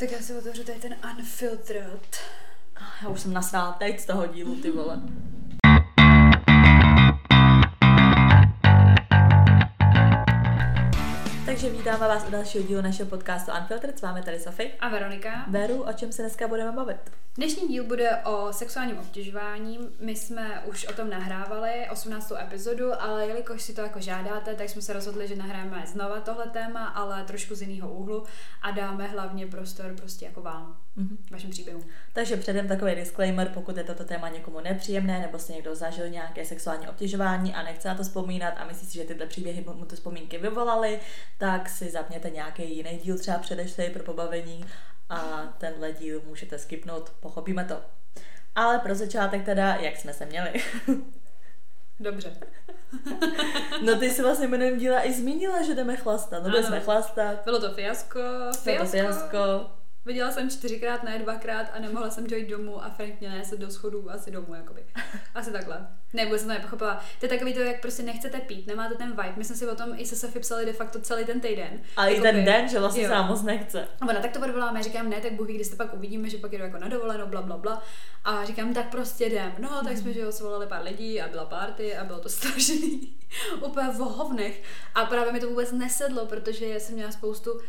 Tak já si otevřu tady ten unfiltered. Já už jsem nasrala teď z toho dílu, ty vole. Takže vítáme vás u dalšího dílu našeho podcastu Unfiltered. S vámi tady Sofie. A Veronika. Beru, o čem se dneska budeme bavit? Dnešní díl bude o sexuálním obtěžování. My jsme už o tom nahrávali 18. epizodu, ale jelikož si to jako žádáte, tak jsme se rozhodli, že nahráme znova tohle téma, ale trošku z jiného úhlu a dáme hlavně prostor prostě jako vám, mm-hmm. vašim příběhům. Takže předem takový disclaimer, pokud je toto téma někomu nepříjemné, nebo si někdo zažil nějaké sexuální obtěžování a nechce na to vzpomínat a myslí si, že tyhle příběhy mu ty vzpomínky vyvolaly, tak si zapněte nějaký jiný díl třeba předešlej pro pobavení a tenhle díl můžete skipnout, pochopíme to. Ale pro začátek teda, jak jsme se měli. Dobře. no ty si vlastně jménem díla i zmínila, že jdeme chlastat. No byli jsme chlastat. Bylo to fiasko. Fiasko. Bylo to fiasko. Viděla jsem čtyřikrát, ne dvakrát a nemohla jsem dojít domů a Frank mě nese do schodů asi domů, jakoby. Asi takhle. Nebo jsem to nepochopila. To je takový to, jak prostě nechcete pít, nemáte ten vibe. My jsme si o tom i se Sofie psali de facto celý ten týden. A i ten den, že vlastně se moc nechce. A ona tak to odvoláme, říkám, ne, tak Bůh když se pak uvidíme, že pak jdu jako na dovolenou, bla, bla, bla. A říkám, tak prostě jdem. No, tak jsme, že jo, svolali pár lidí a byla party a bylo to strašný. Úplně v hovnech. A právě mi to vůbec nesedlo, protože jsem měla spoustu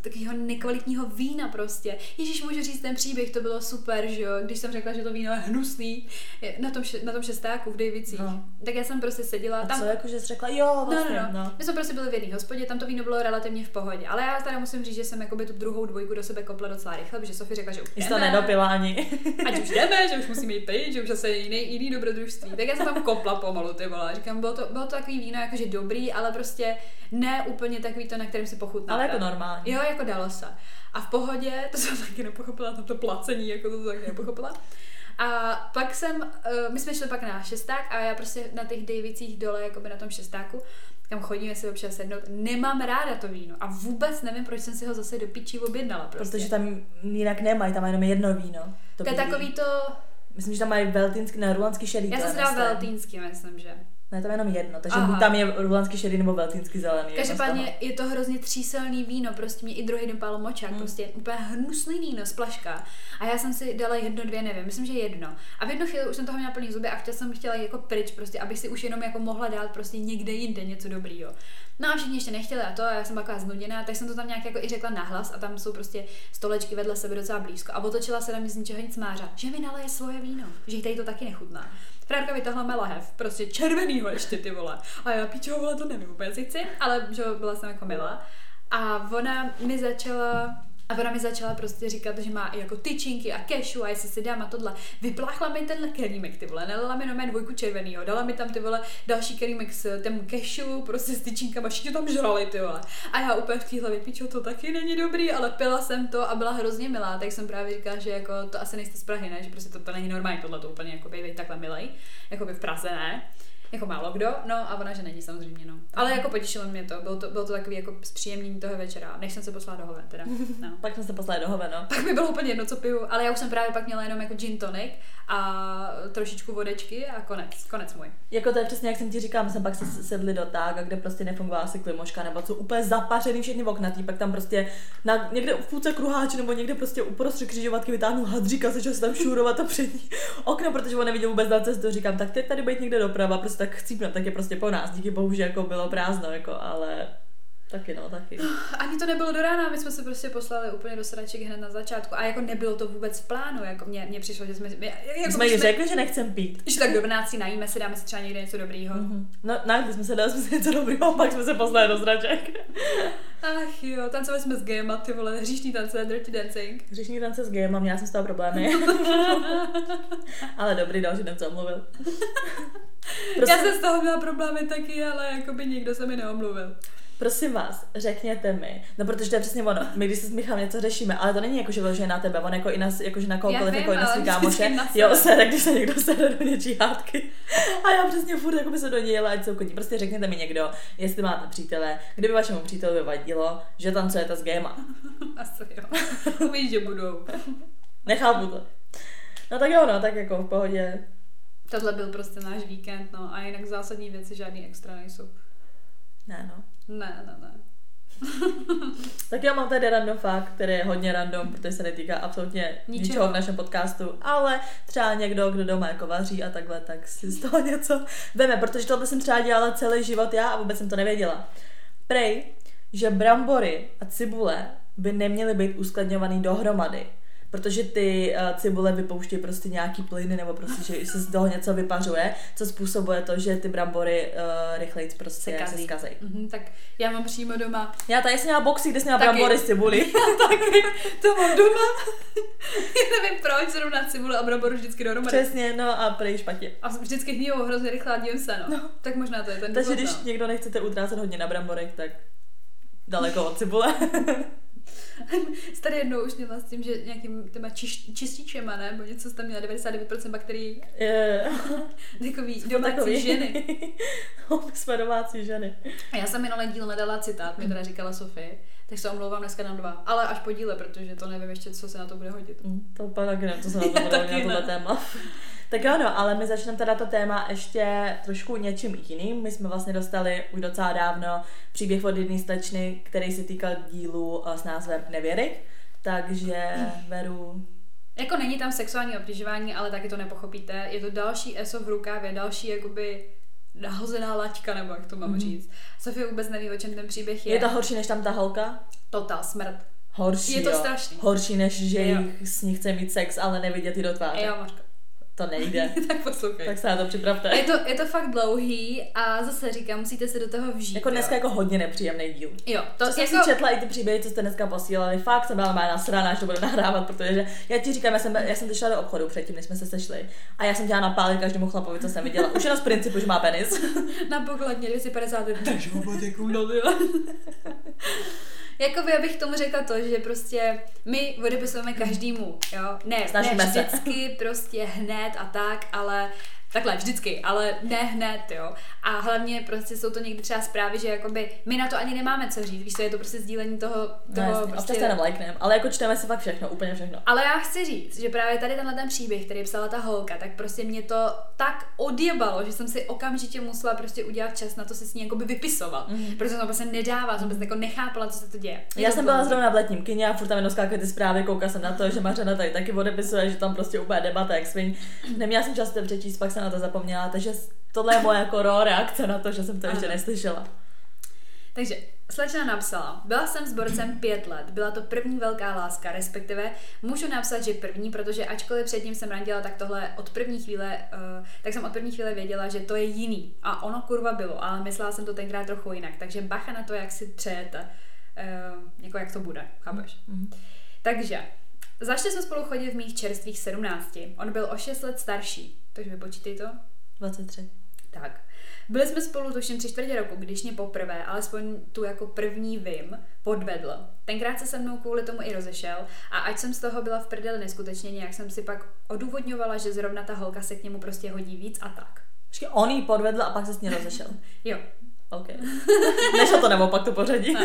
takového nekvalitního vína prostě. Ježíš, můžu říct ten příběh, to bylo super, že jo, když jsem řekla, že to víno je hnusný na tom, na tom šestáku v Davicích. No. Tak já jsem prostě seděla tam. A co, jako že jsi řekla, jo, vlastně, no, no, no. My jsme prostě byli v jedné hospodě, tam to víno bylo relativně v pohodě. Ale já tady musím říct, že jsem jakoby tu druhou dvojku do sebe kopla docela rychle, protože Sofie řekla, že už to nedopila ani. Ať už jdeme, že už musíme jít pryč, že už zase jiný, jiný dobrodružství. Tak já jsem tam kopla pomalu, ty vole. Říkám, bylo to, bylo to takový víno, jakože dobrý, ale prostě ne úplně takový to, na kterém si pochutná. Ale jako normální. Jo, jako dalo se. A v pohodě, to jsem taky nepochopila, to placení, jako to taky nepochopila. A pak jsem, uh, my jsme šli pak na šesták a já prostě na těch Davicích dole, jako by na tom šestáku, kam chodíme si občas sednout, nemám ráda to víno a vůbec nevím, proč jsem si ho zase do pičí objednala. Prostě. Protože tam jinak nemají, tam jenom jedno víno. To, to je takový to... Myslím, že tam mají veltýnský, ne, rulanský šedý. Já jsem si dala veltýnský, myslím, že. Ne, tam je jenom jedno, takže Aha. buď tam je rulanský šedý nebo veltýnský zelený. Každopádně je to hrozně tříselný víno, prostě mě i druhý den pálo močák, hmm. prostě úplně hnusný víno z plaška. A já jsem si dala jedno, dvě, nevím, myslím, že jedno. A v jednu chvíli už jsem toho měla plný zuby a chtěla jsem chtěla jako pryč, prostě, abych si už jenom jako mohla dát prostě někde jinde něco dobrýho. No a všichni ještě nechtěli a to, a já jsem taková znuděná, tak jsem to tam nějak jako i řekla nahlas a tam jsou prostě stolečky vedle sebe docela blízko. A otočila se na mě z ničeho nic mářa, že mi naleje svoje víno, že jí tady to taky nechutná. Frárka vytahla lahev, prostě červenýho ještě ty vole. A já píčo, vole, to nevím si chci, ale že byla jsem jako milá. A ona mi začala a ona mi začala prostě říkat, že má jako tyčinky a kešu a jestli si dám a tohle. Vypláchla mi tenhle kelímek, ty vole, nalila mi na dvojku červenýho, dala mi tam ty vole další kelímek s tím kešu, prostě s tyčinkama, všichni tam žrali, ty vole. A já úplně v té hlavě, pičo, to taky není dobrý, ale pila jsem to a byla hrozně milá, tak jsem právě říkala, že jako to asi nejste z Prahy, ne? že prostě to, to není normální, tohle to úplně jako být takhle milej, jako by v Praze, ne? Jako málo kdo, no a ona, že není samozřejmě, no. Ale jako potěšilo mě to, bylo to, bylo to takový jako zpříjemnění toho večera, než jsem se poslala do hoven, teda. No. pak jsem se poslala do hoven, no. Pak mi bylo úplně jedno, co piju, ale já už jsem právě pak měla jenom jako gin tonic a trošičku vodečky a konec, konec můj. Jako to je přesně, jak jsem ti říkal, my jsme pak se sedli do tága, kde prostě nefungovala asi klimoška, nebo co úplně zapařený všechny okna, pak tam prostě na, někde v půlce kruháč, nebo někde prostě uprostřed křižovatky vytáhnul hadříka, začal se tam šurovat a přední okno, protože on neviděl vůbec na cestu, říkám, tak teď tady být někde doprava, prostě tak chcípnout, tak je prostě po nás, díky bohu, že jako bylo prázdno, jako, ale Taky no, taky. Ani to nebylo do rána, my jsme se prostě poslali úplně do sraček hned na začátku. A jako nebylo to vůbec v plánu, jako mně, mně přišlo, že jsme... Jako jsme jí řekli, že nechcem pít. Že tak do 12 najíme si, dáme si třeba někde něco dobrýho. Mm-hmm. No, najedli jsme se dali jsme si něco dobrýho, pak jsme se poslali do sraček. Ach jo, tancovali jsme s Gema, ty vole, hříšný tance, dirty dancing. Hříšný tance s Gema, měla jsem z toho problémy. Ale dobrý, další den co omluvil. Prostě... Já jsem z toho měla problémy taky, ale jako by nikdo se mi neomluvil. Prosím vás, řekněte mi, no protože to je přesně ono, my když se s Michalem něco řešíme, ale to není jako, že vyloženě na tebe, on jako i na, jako, že na kohokoliv, jako i na svý kámoše, jo, se, když se někdo sere do něčí hádky. A já přesně furt jako by se do něj jela, ať jsou koní. Prostě řekněte mi někdo, jestli máte přítele, kdyby vašemu příteli vadilo, že tancujete s géma. Asi jo. Uvidíš, že budou. Nechápu to. No tak jo, no, tak jako v pohodě. Tohle byl prostě náš víkend, no a jinak zásadní věci žádný extra nejsou. Ne, no. Ne, ne, ne. tak já mám tady random fakt, který je hodně random, protože se netýká absolutně ničeho, Ničeho. v našem podcastu, ale třeba někdo, kdo doma jako vaří a takhle, tak si z toho něco veme, protože tohle jsem třeba dělala celý život já a vůbec jsem to nevěděla. Prej, že brambory a cibule by neměly být uskladňovaný dohromady. Protože ty uh, cibule vypouštějí prostě nějaký plyny nebo prostě, že se z toho něco vypařuje, co způsobuje to, že ty brambory uh, rychleji prostě Se kazí. se. Mhm, tak já mám přímo doma Já tady jsem měla boxy, kde jsem měla Taky. brambory z cibuli. taky, to mám doma. já nevím proč, zrovna cibule a bramboru vždycky dohromady. Přesně, no a prej špatně. A vždycky hníjou hrozně rychle a se, no. No. Tak možná to je ten Takže důvod, když no. někdo nechcete utrácet hodně na bramborech, tak daleko od cibule. Tady jednou už měla s tím, že nějakým těma čiš, čističema, ne? Nebo něco tam měla 99% bakterií. Je, Takový jsme domácí takový. ženy. Jsme domácí ženy. A já jsem minulý díl nedala citát, mi teda říkala Sofie. Tak se omlouvám, dneska nám dva. Ale až po díle, protože to nevím ještě, co se na to bude hodit. Mm, To úplně taky nevím, co se na to bude Taky na tohle ne. téma. Tak jo, no, ale my začneme teda to téma ještě trošku něčím jiným. My jsme vlastně dostali už docela dávno příběh od jedné slečny, který se týkal dílu eh, s názvem Nevěry. Takže Veru, Jako není tam sexuální obtěžování, ale taky to nepochopíte. Je to další ESO v rukávě, další jakoby nahozená laťka, nebo jak to mám Mhm. říct. Sofie vůbec neví, o čem ten příběh je. je to horší než tam ta holka? total smrt. Horší, Je to jo. strašný. Horší než, že Jo. jich, s ní chce mít sex, ale nevidět ji do tváře. Jo, Mařka. To nejde. tak poslouchej. tak se na to připravte. Je to, je to fakt dlouhý a zase říkám, musíte se do toho vžít. Jako dneska jo. jako hodně nepříjemný díl. Jo, to jsem jako... si četla i ty příběhy, co jste dneska posílali. Fakt jsem byla má nasraná, až to budu nahrávat, protože já ti říkám, já jsem, já jsem šla do obchodu předtím, než jsme se sešli. A já jsem dělala napálit každému chlapovi, co jsem viděla. Už jenom z principu, že má penis. Na pokladně 250 drž ho Jakoby já bych tomu řekla to, že prostě my odepisujeme každému, jo. Ne, Snažíme ne se. vždycky, prostě hned a tak, ale takhle vždycky, ale ne hned, jo. A hlavně prostě jsou to někdy třeba zprávy, že jakoby my na to ani nemáme co říct, víš, to je to prostě sdílení toho, No, toho jasně, prostě... občas se jenom lajknem, ale jako čteme si fakt všechno, úplně všechno. Ale já chci říct, že právě tady tenhle ten příběh, který psala ta holka, tak prostě mě to tak odjebalo, že jsem si okamžitě musela prostě udělat čas na to se s ní jakoby vypisovat. Mm. Protože to prostě nedává, jsem prostě jako nechápala, co se to děje. Je Já to jsem byla zrovna v letním kině a furt tam jenom skákaly ty zprávy, koukala jsem na to, že Mařena tady taky odepisuje, že tam prostě úplně debata jak svin. Neměla jsem čas to přečíst, pak jsem na to zapomněla, takže tohle je moje jako reakce na to, že jsem to ještě Ano. neslyšela. Takže slečna napsala, byla jsem s borcem pět let, byla to první velká láska, respektive můžu napsat, že první, protože ačkoliv předtím jsem randila, tak tohle od první chvíle, uh, tak jsem od první chvíle věděla, že to je jiný. A ono kurva bylo, ale myslela jsem to tenkrát trochu jinak, takže bacha na to, jak si přejete, uh, jako jak to bude, chápeš? Mhm. Takže, začali jsme spolu chodit v mých čerstvých 17. On byl o 6 let starší, takže vypočítej to. 23. Tak. Byli jsme spolu tuším tři čtvrtě roku, když mě poprvé, alespoň tu jako první vím, podvedl. Tenkrát se se mnou kvůli tomu i rozešel a ať jsem z toho byla v prdeli neskutečně, nějak jsem si pak odůvodňovala, že zrovna ta holka se k němu prostě hodí víc a tak. Počkej, on jí podvedl a pak se s ní rozešel. Jo. OK. Nešlo to nebo pak to pořadí.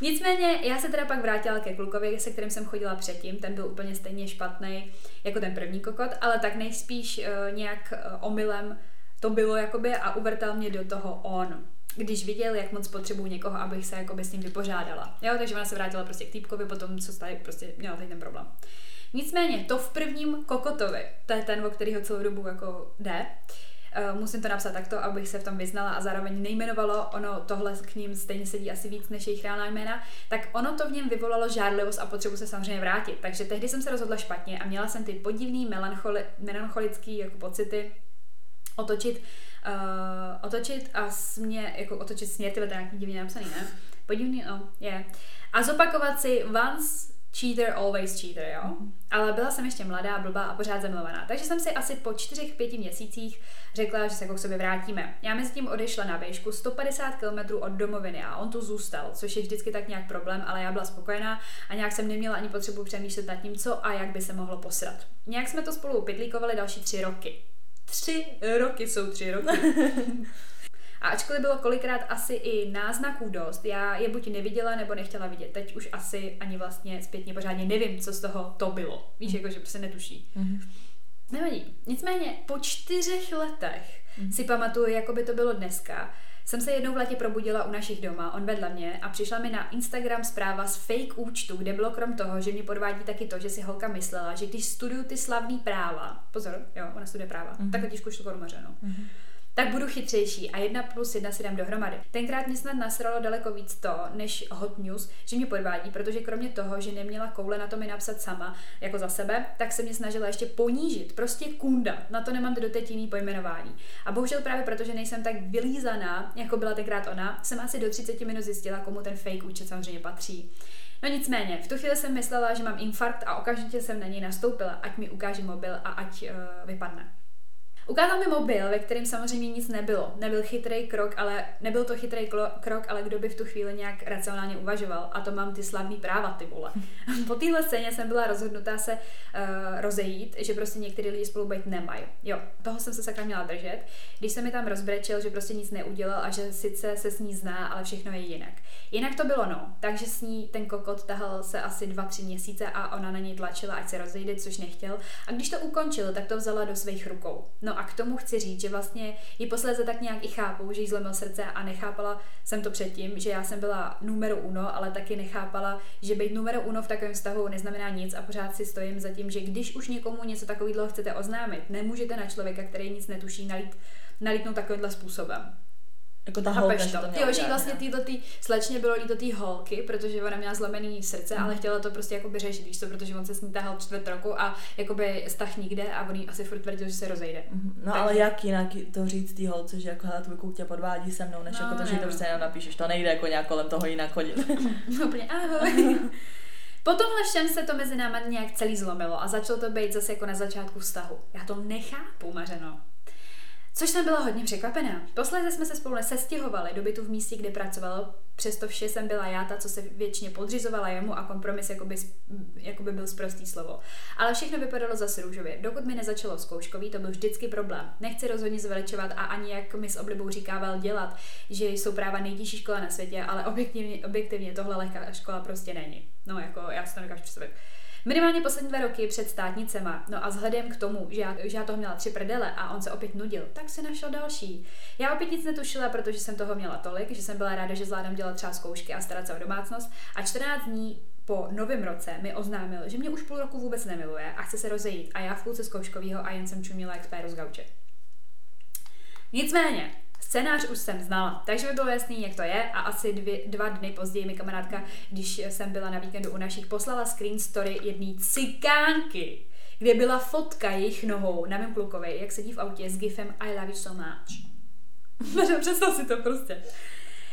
Nicméně, já se teda pak vrátila ke klukovi, se kterým jsem chodila předtím, ten byl úplně stejně špatný jako ten první kokot, ale tak nejspíš uh, nějak uh, omylem to bylo jakoby a uvrtal mě do toho on když viděl, jak moc potřebuju někoho, abych se jakoby s ním vypořádala. Jo, takže ona se vrátila prostě k týpkovi, potom co tady prostě měla tady ten problém. Nicméně, to v prvním kokotovi, to je ten, o kterýho celou dobu jako jde, Uh, musím to napsat takto, abych se v tom vyznala a zároveň nejmenovalo, ono tohle k ním stejně sedí asi víc než jejich reálná jména, tak ono to v něm vyvolalo žádlivost a potřebu se samozřejmě vrátit. Takže tehdy jsem se rozhodla špatně a měla jsem ty podivný melancholi, melancholický jako pocity otočit, uh, otočit a smě, jako otočit směr, to je nějaký divně napsaný, ne? Podivný, no, je. Yeah. A zopakovat si once cheater, always cheater, jo? Ale byla jsem ještě mladá, blbá a pořád zamilovaná. Takže jsem si asi po čtyřech, pěti měsících řekla, že se jako k sobě vrátíme. Já mezi tím odešla na výšku 150 km od domoviny a on tu zůstal, což je vždycky tak nějak problém, ale já byla spokojená a nějak jsem neměla ani potřebu přemýšlet nad tím, co a jak by se mohlo posrat. Nějak jsme to spolu pytlíkovali další tři roky. Tři roky jsou tři roky. A ačkoliv bylo kolikrát asi i náznaků dost, já je buď neviděla nebo nechtěla vidět. Teď už asi ani vlastně zpětně pořádně nevím, co z toho to bylo. Víš, jako že prostě netuší. Mhm. Nevadí. Nicméně po čtyřech letech Mhm. si pamatuju, jako by to bylo dneska, jsem se jednou v letě probudila u našich doma, on vedle mě a přišla mi na Instagram zpráva z fake účtu, kde bylo krom toho, že mě podvádí taky to, že si holka myslela, že když studuju ty slavný práva, pozor, jo, ona studuje práva, mm-hmm. tak totiž šlo mařeno. Mm-hmm tak budu chytřejší a jedna plus jedna si dám dohromady. Tenkrát mě snad nasralo daleko víc to, než hot news, že mě podvádí, protože kromě toho, že neměla koule na to mi napsat sama, jako za sebe, tak se mě snažila ještě ponížit. Prostě kunda. Na to nemám doteď jiný pojmenování. A bohužel právě protože nejsem tak vylízaná, jako byla tenkrát ona, jsem asi do 30 minut zjistila, komu ten fake účet samozřejmě patří. No nicméně, v tu chvíli jsem myslela, že mám infarkt a okamžitě jsem na něj nastoupila, ať mi ukáže mobil a ať uh, vypadne. Ukázal mi mobil, ve kterém samozřejmě nic nebylo. Nebyl chytrý krok, ale nebyl to chytrý krok, ale kdo by v tu chvíli nějak racionálně uvažoval. A to mám ty slavný práva, ty vole. po téhle scéně jsem byla rozhodnutá se uh, rozejít, že prostě některý lidi spolu být nemají. Jo, toho jsem se sakra měla držet. Když se mi tam rozbrečel, že prostě nic neudělal a že sice se s ní zná, ale všechno je jinak. Jinak to bylo no, takže s ní ten kokot tahal se asi dva, tři měsíce a ona na něj tlačila, ať se rozejde, což nechtěl. A když to ukončil, tak to vzala do svých rukou. No a k tomu chci říct, že vlastně ji posledně tak nějak i chápu, že jí zlomil srdce a nechápala jsem to předtím, že já jsem byla numero uno, ale taky nechápala, že být numero uno v takovém vztahu neznamená nic a pořád si stojím za tím, že když už někomu něco takového chcete oznámit, nemůžete na člověka, který nic netuší, nalít, nalítnout takovýmhle způsobem. Jako ta holka, to. to jo, že vlastně týhle tý, slečně bylo líto té holky, protože ona měla zlomený srdce, mm. ale chtěla to prostě jako řešit, víš to, protože on se s ní tahal čtvrt roku a jakoby vztah nikde a on jí asi furt tvrdil, že se rozejde. Mm. No tak, ale jak jinak to říct té holce, že jako hele, tvůj kluk tě podvádí se mnou, než no, jako to, že to prostě jenom napíšeš, to nejde jako nějak kolem toho jinak chodit. no, úplně ahoj. Po tomhle všem se to mezi náma nějak celý zlomilo a začalo to být zase jako na začátku vztahu. Já to nechápu, Mařeno. Což jsem byla hodně překvapená. Posledně jsme se spolu sestěhovali do bytu v místě, kde pracovalo. Přesto vše jsem byla já ta, co se většině podřizovala jemu a kompromis jakoby, jakoby byl zprostý slovo. Ale všechno vypadalo zase růžově. Dokud mi nezačalo zkouškový, to byl vždycky problém. Nechci rozhodně zveličovat a ani jak mi s oblibou říkával dělat, že jsou práva nejtěžší škola na světě, ale objektivně, objektivně tohle lehká škola prostě není. No jako já si to nekážu představit. Minimálně poslední dva roky před státnicema. No a vzhledem k tomu, že já, že já toho měla tři prdele a on se opět nudil, tak si našel další. Já opět nic netušila, protože jsem toho měla tolik, že jsem byla ráda, že zvládám dělat třeba zkoušky a starat se o domácnost. A 14 dní po novém roce mi oznámil, že mě už půl roku vůbec nemiluje a chce se rozejít a já v půlce zkouškového a jen jsem čumila jak z gauče. Nicméně, Scénář už jsem znala, takže by bylo jasný, jak to je a asi dvě, dva dny později mi kamarádka, když jsem byla na víkendu u našich, poslala screen story jedné cikánky, kde byla fotka jejich nohou na mém klukovi, jak sedí v autě s gifem I love you so much. Představ si to prostě.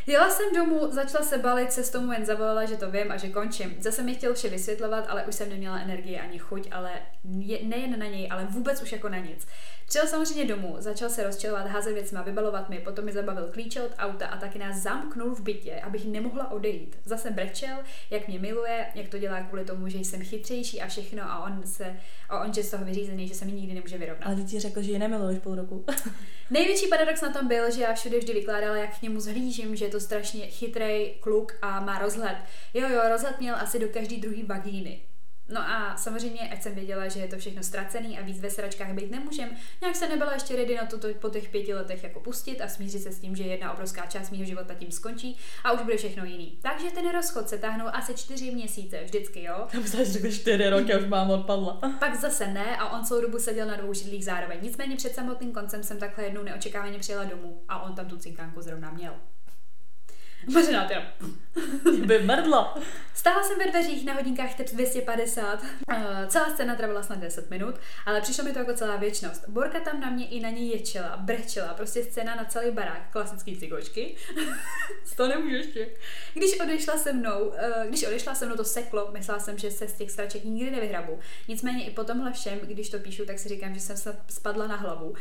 Jela jsem domů, začala se balit, se s tomu jen zavolala, že to vím a že končím. Zase mi chtěl vše vysvětlovat, ale už jsem neměla energii ani chuť, ale nejen na něj, ale vůbec už jako na nic. Přijel samozřejmě domů, začal se rozčilovat, házet věcma, vybalovat mi, potom mi zabavil klíče od auta a taky nás zamknul v bytě, abych nemohla odejít. Zase brečel, jak mě miluje, jak to dělá kvůli tomu, že jsem chytřejší a všechno a on se, a on že z toho vyřízený, že se mi nikdy nemůže vyrovnat. Ale ty ti řekl, že ji nemiluješ půl roku. Největší paradox na tom byl, že já všude vždy vykládala, jak k němu zhlížím, že je to strašně chytrý kluk a má rozhled. Jo, jo, rozhled měl asi do každý druhý vagíny. No a samozřejmě, ať jsem věděla, že je to všechno ztracený a víc ve sračkách být nemůžem, nějak se nebyla ještě ready na to po těch pěti letech jako pustit a smířit se s tím, že jedna obrovská část mého života tím skončí a už bude všechno jiný. Takže ten rozchod se táhnul asi čtyři měsíce, vždycky, jo. Já myslím, že čtyři roky už mám odpadla. Pak zase ne a on celou dobu seděl na dvou židlích zároveň. Nicméně před samotným koncem jsem takhle jednou neočekávaně přijela domů a on tam tu cinkánku zrovna měl. Možná to. by mrdlo. Stála jsem ve dveřích na hodinkách typ 250. Uh, celá scéna trvala snad 10 minut, ale přišlo mi to jako celá věčnost. Borka tam na mě i na ní ječela, brečela, prostě scéna na celý barák, klasický cigočky. to nemůžu ještě. Když odešla se mnou, uh, když odešla se mnou to seklo, myslela jsem, že se z těch straček nikdy nevyhrabu. Nicméně i po tomhle všem, když to píšu, tak si říkám, že jsem spadla na hlavu.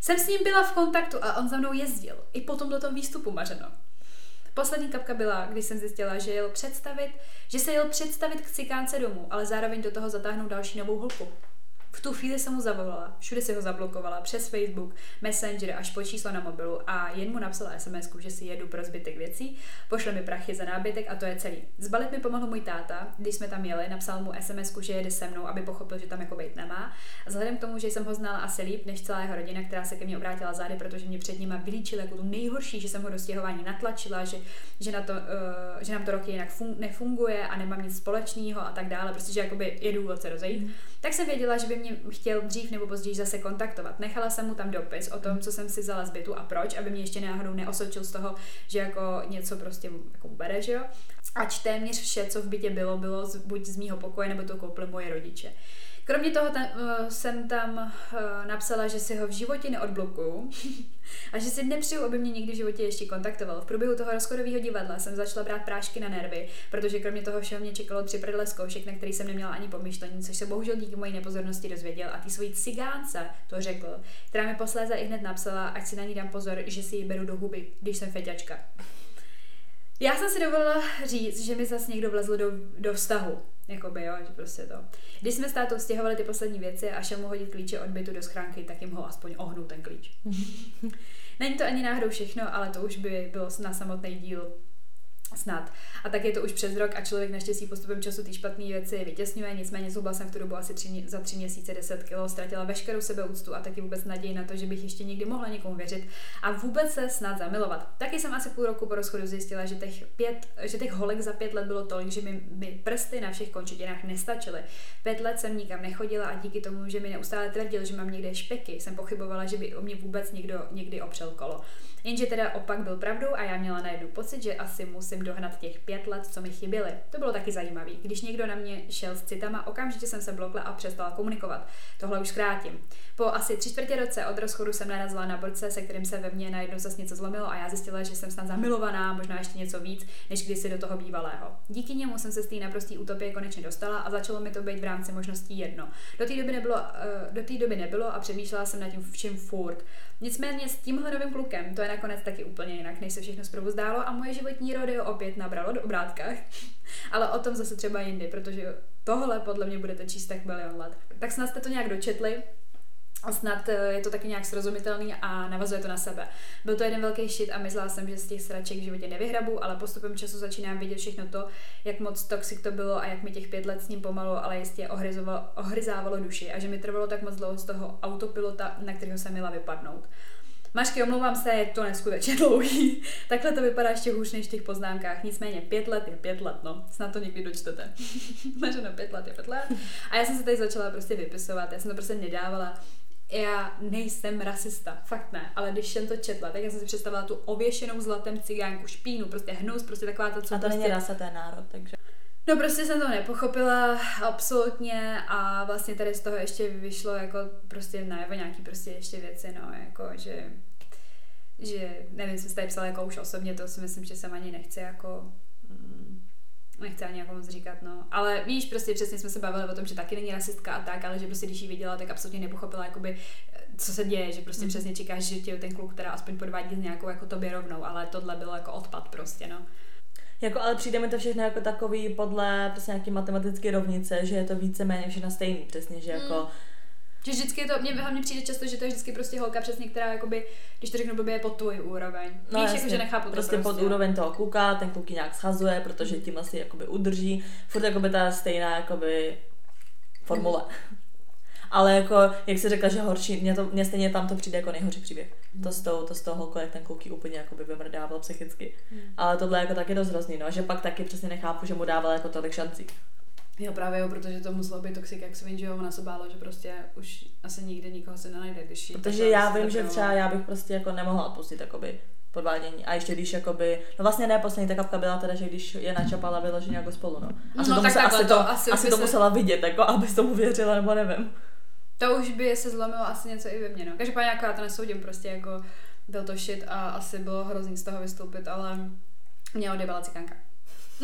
Jsem s ním byla v kontaktu a on za mnou jezdil. I potom do výstupu mařeno. Poslední kapka byla, když jsem zjistila, že jel představit, že se jel představit k cikánce domů, ale zároveň do toho zatáhnout další novou holku. V tu chvíli jsem mu zavolala, všude si ho zablokovala, přes Facebook, Messenger až po číslo na mobilu a jen mu napsala sms že si jedu pro zbytek věcí, pošle mi prachy za nábytek a to je celý. Zbalit mi pomohl můj táta, když jsme tam jeli, napsal mu sms že jede se mnou, aby pochopil, že tam jako být nemá. A vzhledem k tomu, že jsem ho znala asi líp než celá jeho rodina, která se ke mně obrátila zády, protože mě před nima vylíčil jako tu nejhorší, že jsem ho do stěhování natlačila, že, že, na to, uh, že nám to roky jinak fun- nefunguje a nemám nic společného a tak dále, prostě, že jakoby je důvod se rozejít. Mm. Tak jsem věděla, že by mě chtěl dřív nebo později zase kontaktovat. Nechala jsem mu tam dopis o tom, co jsem si vzala z bytu a proč, aby mě ještě náhodou neosočil z toho, že jako něco prostě jako bere, že jo. Ač téměř vše, co v bytě bylo, bylo buď z mýho pokoje, nebo to koupili moje rodiče. Kromě toho tam, uh, jsem tam uh, napsala, že si ho v životě neodblokuju a že si nepřiju, aby mě někdy v životě ještě kontaktoval. V průběhu toho rozchodového divadla jsem začala brát prášky na nervy, protože kromě toho všeho mě čekalo tři prdle zkoušek, na který jsem neměla ani pomyšlení, což se bohužel díky mojí nepozornosti dozvěděl a ty svojí cigánce to řekl, která mi posléze i hned napsala, ať si na ní dám pozor, že si ji beru do huby, když jsem feťačka. Já jsem si dovolila říct, že mi zase někdo vlezl do, do vztahu. Jakoby, jo, že prostě to. Když jsme s tátou stěhovali ty poslední věci a šel mu hodit klíče od bytu do schránky, tak jim ho aspoň ohnul ten klíč. Není to ani náhodou všechno, ale to už by bylo na samotný díl snad. A tak je to už přes rok a člověk naštěstí postupem času ty špatné věci vytěsňuje, nicméně zhubla jsem v tu dobu asi tři, za tři měsíce 10 kg, ztratila veškerou sebeúctu a taky vůbec naději na to, že bych ještě někdy mohla někomu věřit a vůbec se snad zamilovat. Taky jsem asi půl roku po rozchodu zjistila, že těch, pět, že těch holek za pět let bylo tolik, že mi, mi prsty na všech končetinách nestačily. Pět let jsem nikam nechodila a díky tomu, že mi neustále tvrdil, že mám někde špeky, jsem pochybovala, že by o mě vůbec někdo někdy opřel kolo. Jenže teda opak byl pravdou a já měla najednou pocit, že asi musím dohnat těch pět let, co mi chyběly. To bylo taky zajímavé. Když někdo na mě šel s citama, okamžitě jsem se blokla a přestala komunikovat. Tohle už zkrátím. Po asi tři čtvrtě roce od rozchodu jsem narazila na borce, se kterým se ve mně najednou zase něco zlomilo a já zjistila, že jsem snad zamilovaná, možná ještě něco víc, než kdysi do toho bývalého. Díky němu jsem se z té naprosté utopie konečně dostala a začalo mi to být v rámci možností jedno. Do té doby nebylo, uh, do té doby nebylo a přemýšlela jsem nad tím všem furt. Nicméně s tímhle novým klukem to je nakonec taky úplně jinak, než se všechno zprovu zdálo a moje životní rodeo opět nabralo do obrátkách. Ale o tom zase třeba jindy, protože tohle podle mě budete číst tak milion let. Tak snad jste to nějak dočetli, a snad eh, je to taky nějak srozumitelný a navazuje to na sebe. Byl to jeden velký shit a myslela jsem, že z těch sraček v životě nevyhrabu, ale postupem času začínám vidět všechno to, jak moc toxic to bylo a jak mi těch pět let s ním pomalu, ale jistě ohryzávalo duši a že mi trvalo tak moc dlouho z toho autopilota, na kterého jsem měla vypadnout. Mašky, omlouvám se, je to neskutečně dlouhý. Takhle to vypadá ještě hůř než v těch poznámkách. Nicméně pět let je pět let, no. Snad to někdy dočtete. Maženo pět let je pět let. A já jsem se tady začala prostě vypisovat. Já jsem to prostě nedávala já nejsem rasista, fakt ne, ale když jsem to četla, tak já jsem si představila tu ověšenou zlatem cigánku, špínu, prostě hnus, prostě taková to, co A to prostě... není rasa, to je národ, takže... No prostě jsem to nepochopila absolutně a vlastně tady z toho ještě vyšlo jako prostě najevo nějaký prostě ještě věci, no, jako že že nevím, jsem si tady psala jako už osobně, to si myslím, že jsem ani nechci jako mm, nechci ani jako moc říkat, no. Ale víš, prostě přesně jsme se bavili o tom, že taky není rasistka a tak, ale že prostě když ji viděla, tak absolutně nepochopila, jakoby, co se děje, že prostě mm. přesně čekáš, že tě ten kluk, která aspoň podvádí s nějakou jako tobě rovnou, ale tohle bylo jako odpad prostě, no. Jako, ale přijde mi to všechno jako takový podle prostě nějaký matematické rovnice, že je to víceméně všechno stejný, přesně, že jako mm že vždycky je to, mně hlavně přijde často, že to je vždycky prostě holka přesně, která jakoby, když to řeknu blbě, je pod tvůj úroveň. No, Víš, jako, že nechápu prostě to prostě. pod úroveň toho kluka, ten kluk nějak schazuje, protože tím asi jakoby udrží. Furt jakoby ta stejná jakoby formule. Ale jako, jak jsi řekla, že horší, mě, to, mě stejně tam to přijde jako nejhorší příběh. Mm. To s tou, to s tou holkou, jak ten kluky úplně jakoby vymrdával psychicky. Mm. Ale tohle je jako taky dost hrozný, no, že pak taky přesně nechápu, že mu dával jako tolik šancí. Jo, právě jo, protože to muselo být toxic jak svin, že jo, ona se bála, že prostě už asi nikdy nikoho se nenajde, když Protože já vím, že třeba já bych prostě jako nemohla odpustit jakoby podvádění. A ještě když jakoby, no vlastně ne, poslední ta kapka byla teda, že když je načapala vyloženě jako spolu, no. Asi no, to, musela, asi to, asi, asi to se... musela vidět, jako aby tomu věřila, nebo nevím. To už by se zlomilo asi něco i ve mně, no. Každopádně jako já to nesoudím, prostě jako byl to shit a asi bylo hrozný z toho vystoupit, ale mě odjebala cikánka.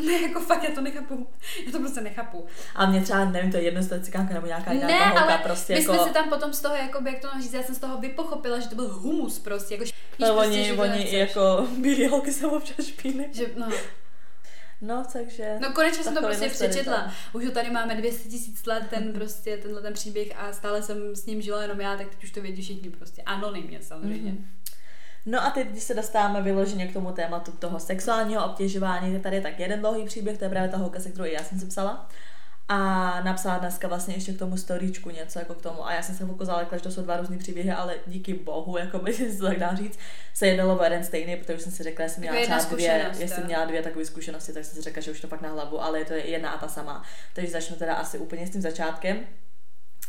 Ne, jako fakt, já to nechápu. Já to prostě nechápu. A mě třeba, nevím, to je jedno, z cikánka nebo nějaká jiná ne, holka, ale prostě my jako... jsme si tam potom z toho, jako jak to mám říct, já jsem z toho vypochopila, že to byl humus prostě. Jako, no, prostě, oni, oni i jako bílé holky jsou občas špíny. Že, no. No, takže... No konečně jsem to prostě přečetla. tam. Už ho tady máme 200 tisíc let, ten prostě, tenhle ten příběh a stále jsem s ním žila jenom já, tak teď už to vědí všichni prostě. Anonymně samozřejmě. Mhm. No a teď, když se dostáváme vyloženě k tomu tématu toho sexuálního obtěžování, tak tady je tak jeden dlouhý příběh, to je právě ta holka, se kterou i já jsem si psala. A napsala dneska vlastně ještě k tomu storíčku něco jako k tomu. A já jsem se chvilku zalekla, že to jsou dva různý příběhy, ale díky bohu, jako by se to tak dá říct, se jednalo o jeden stejný, protože jsem si řekla, jestli měla Jako třeba dvě, jestli měla dvě takové zkušenosti, tak jsem si řekla, že už to fakt na hlavu, ale je to jedna a ta sama. Takže začnu teda asi úplně s tím začátkem.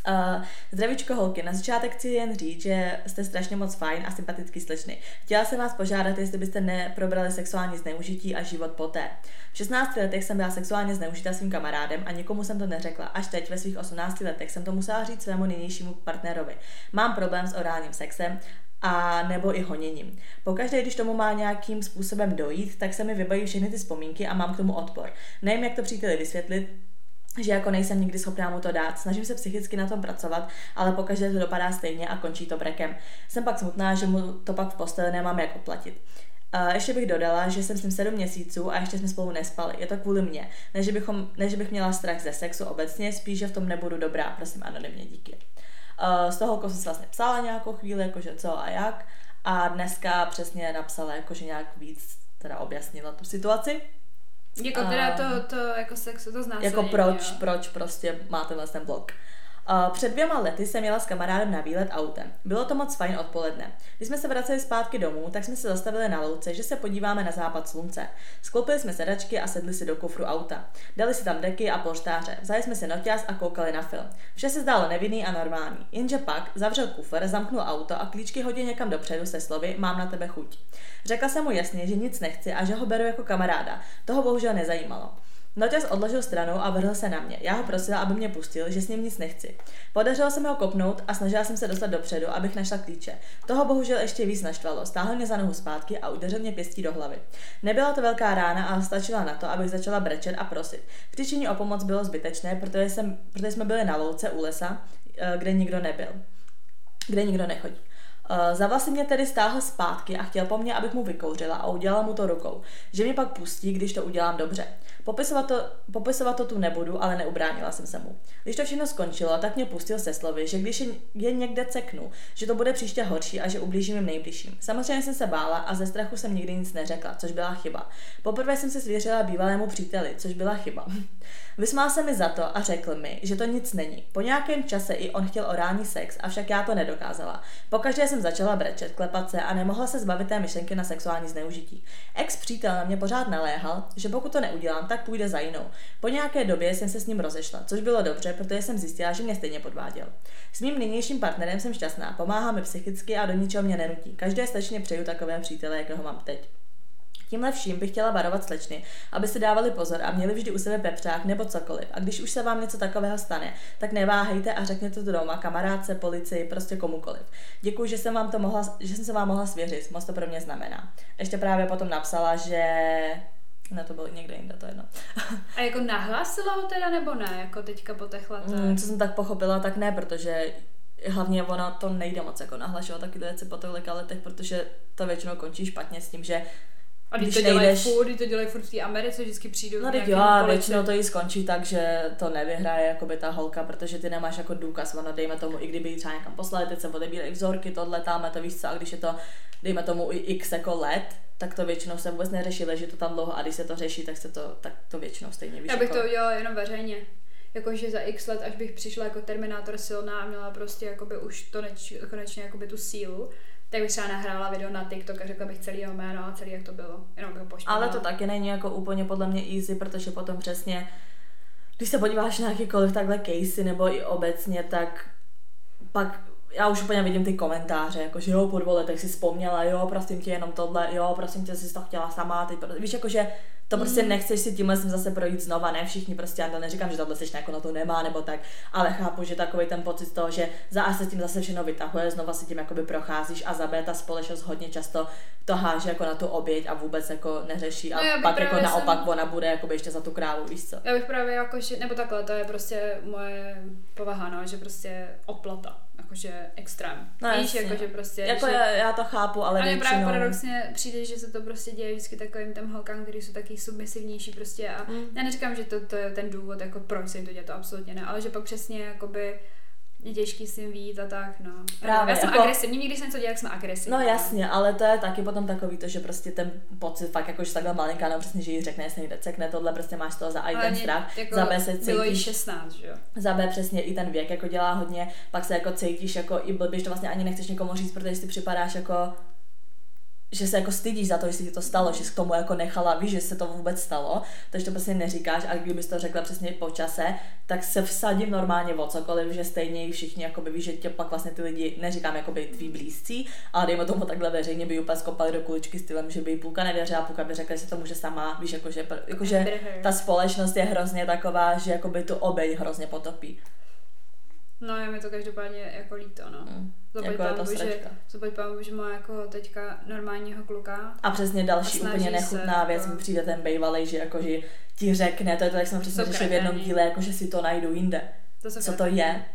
Uh, zdravíčko holky, na začátek chci jen říct, že jste strašně moc fajn a sympatický slečny. Chtěla jsem vás požádat, jestli byste neprobrali sexuální zneužití a život poté. V 16 letech jsem byla sexuálně zneužita svým kamarádem a nikomu jsem to neřekla. Až teď ve svých 18 letech jsem to musela říct svému nynějšímu partnerovi. Mám problém s orálním sexem a nebo i honěním. Pokaždé, když tomu má nějakým způsobem dojít, tak se mi vybaví všechny ty vzpomínky a mám k tomu odpor. Nevím, jak to příteli vysvětlit, že jako nejsem nikdy schopná mu to dát. Snažím se psychicky na tom pracovat, ale pokaždé to dopadá stejně a končí to brekem. Jsem pak smutná, že mu to pak v posteli nemám jak oplatit. Ještě bych dodala, že jsem s ním sedm měsíců a ještě jsme spolu nespali. Je to kvůli mně. Ne, že, bychom, ne, že bych měla strach ze sexu obecně, spíš, že v tom nebudu dobrá. Prosím, anonymně, díky. Z toho jsem si vlastně psala nějakou chvíli, jakože co a jak. A dneska přesně napsala, jakože nějak víc teda objasnila tu situaci. Jako teda to, to jako sex, to znásilnění. Jako proč, jo. proč prostě má tenhle ten blog. Před dvěma lety jsem jela s kamarádem na výlet autem. Bylo to moc fajn odpoledne. Když jsme se vraceli zpátky domů, tak jsme se zastavili na louce, že se podíváme na západ slunce. Skloupili jsme sedačky a sedli si do kufru auta. Dali si tam deky a polštáře. Vzali jsme si noťaz a koukali na film. Vše se zdálo nevinný a normální. Jenže pak zavřel kufr, zamknul auto a klíčky hodil někam dopředu se slovy mám na tebe chuť. Řekla jsem mu jasně, že nic nechci a že ho beru jako kamaráda. Toho bohužel nezajímalo. Noťaz odložil stranou a vrhl se na mě. Já ho prosila, aby mě pustil, že s ním nic nechci. Podařilo se mi ho kopnout a snažila jsem se dostat dopředu, abych našla klíče. Toho bohužel ještě víc naštvalo. Stáhl mě za nohu zpátky a udeřil mě pěstí do hlavy. Nebyla to velká rána, ale stačila na to, abych začala brečet a prosit. Křičení o pomoc bylo zbytečné, protože, jsem, protože jsme byli na louce u lesa, eh, kde nikdo nebyl. Kde nikdo nechodí. Uh, za vlasy mě tedy stáhl zpátky a chtěl po mně, abych mu vykouřila a udělala mu to rukou. Že mě pak pustí, když to udělám dobře. Popisovat to, popisovat to tu nebudu, ale neubránila jsem se mu. Když to všechno skončilo, tak mě pustil se slovy, že když je, někde ceknu, že to bude příště horší a že ublížím jim nejbližším. Samozřejmě jsem se bála a ze strachu jsem nikdy nic neřekla, což byla chyba. Poprvé jsem se svěřila bývalému příteli, což byla chyba. Vysmál se mi za to a řekl mi, že to nic není. Po nějakém čase i on chtěl orální sex, avšak já to nedokázala. Pokaždé jsem začala brečet, klepat se a nemohla se zbavit té myšlenky na sexuální zneužití. Ex přítel na mě pořád naléhal, že pokud to neudělám, tak půjde za jinou. Po nějaké době jsem se s ním rozešla, což bylo dobře, protože jsem zjistila, že mě stejně podváděl. S mým nynějším partnerem jsem šťastná, pomáhá mi psychicky a do ničeho mě nenutí. Každé slečně přeju takové přítele, jakého mám teď. Tímhle vším bych chtěla varovat slečny, aby si dávali pozor a měli vždy u sebe pepřák nebo cokoliv. A když už se vám něco takového stane, tak neváhejte a řekněte to doma kamarádce, policii, prostě komukoliv. Děkuji, že jsem vám to mohla, že jsem se vám mohla svěřit, moc to pro mě znamená. Ještě právě potom napsala, že ne, to bylo někde jinde, to je jedno. A jako nahlásila ho teda nebo ne, jako teďka po těch letech? Mm, co jsem tak pochopila, tak ne, protože hlavně ona to nejde moc jako nahlašovat taky věci po tolika letech, protože to většinou končí špatně s tím, že A když když to dělají nejdeš- furt, když to dělají furt v té Americe, vždycky přijdou No teď jo, a většinou to jí skončí tak, že to nevyhraje jakoby ta holka, protože ty nemáš jako důkaz, ona dejme tomu, i kdyby ji třeba někam poslali, teď se odebírají vzorky, tohle, tamhle, to víš co, a když je to, dejme tomu i x jako let, tak to většinou se vůbec neřeší, leží to tam dlouho a když se to řeší, tak se to, tak to většinou stejně víš. Já bych jako, to udělala jenom veřejně. Jakože za x let, až bych přišla jako Terminátor silná a měla prostě jakoby už to neč, konečně jakoby tu sílu, tak bych třeba nahrála video na TikTok a řekla bych celý jeho jméno a celý jak to bylo. Jenom bych ho pošpinala. Ale to taky není jako úplně podle mě easy, protože potom přesně, když se podíváš na jakýkoliv takhle casey nebo i obecně, tak pak já už úplně vidím ty komentáře, jako že jo, po dvou letech si vzpomněla, jo, prosím tě, jenom tohle, jo, prosím tě, jsi to chtěla sama, teď, víš, jako že to prostě Mm. nechceš si tímhle sem zase projít znova, ne všichni prostě, já to neříkám, že tohle seš jako na to nemá, nebo tak, ale chápu, že takový ten pocit toho, že za A se tím zase všechno vytahuje, znova si tím jakoby procházíš a za B ta společnost hodně často to háže jako na tu oběť a vůbec jako neřeší a No pak jako naopak jsem- ona bude jakoby ještě za tu krávu, víš co. Já bych právě jakože, nebo takhle, to je prostě moje povaha, no, že prostě oplata, jakože extrém. No, Víš, jasně. jakože prostě, jako že... já, já, to chápu, ale Ale mně právě většinou... paradoxně přijde, že se to prostě děje vždycky takovým těm holkám, kteří jsou taky submisivnější prostě a Mm. já neříkám, že to, to je ten důvod, jako proč se jim to děje, to absolutně ne, ale že pak přesně jakoby je těžký s tím vít a tak, no. Právě, já jsem jako- agresivní, nikdy jsem něco dělala, jak jsem agresivní. No jasně, ale to je taky potom takový to, že prostě ten pocit fakt jako, že takhle malinká, no přesně, že jí řekne, jestli někde cekne tohle, prostě máš to za a i ten strach, jako za B se bylo jí cítíš, 16, že jo. za B přesně i ten věk jako dělá hodně, pak se jako cítíš jako i blbě, že to vlastně ani nechceš někomu říct, protože si připadáš jako že se jako stydíš za to, že se ti to stalo, že jsi k tomu jako nechala, víš, že se to vůbec stalo, takže to prostě neříkáš a kdybys to řekla přesně po čase, tak se vsadím normálně o cokoliv, že stejně všichni, jakoby, víš, že tě pak vlastně ty lidi, neříkám jakoby tví blízcí, ale dejme tomu takhle veřejně, by úplně skopali do kuličky stylem, že by jí půlka nevěřila, půlka by řekla, že se to může sama, víš, jakože, jakože ta společnost je hrozně taková, že jakoby tu oběť hrozně potopí. No, je mi to každopádně jako líto, no. Mm. Zaplať Jako pámu, že, pámu, že má jako teďka normálního kluka. A přesně další A úplně se, nechutná věc jako- mi přijde ten bejvalej, že jako, že ti řekne, to je to, jak jsme přesně To řešili v jednom díle, jako že si to najdu jinde. To Co to je?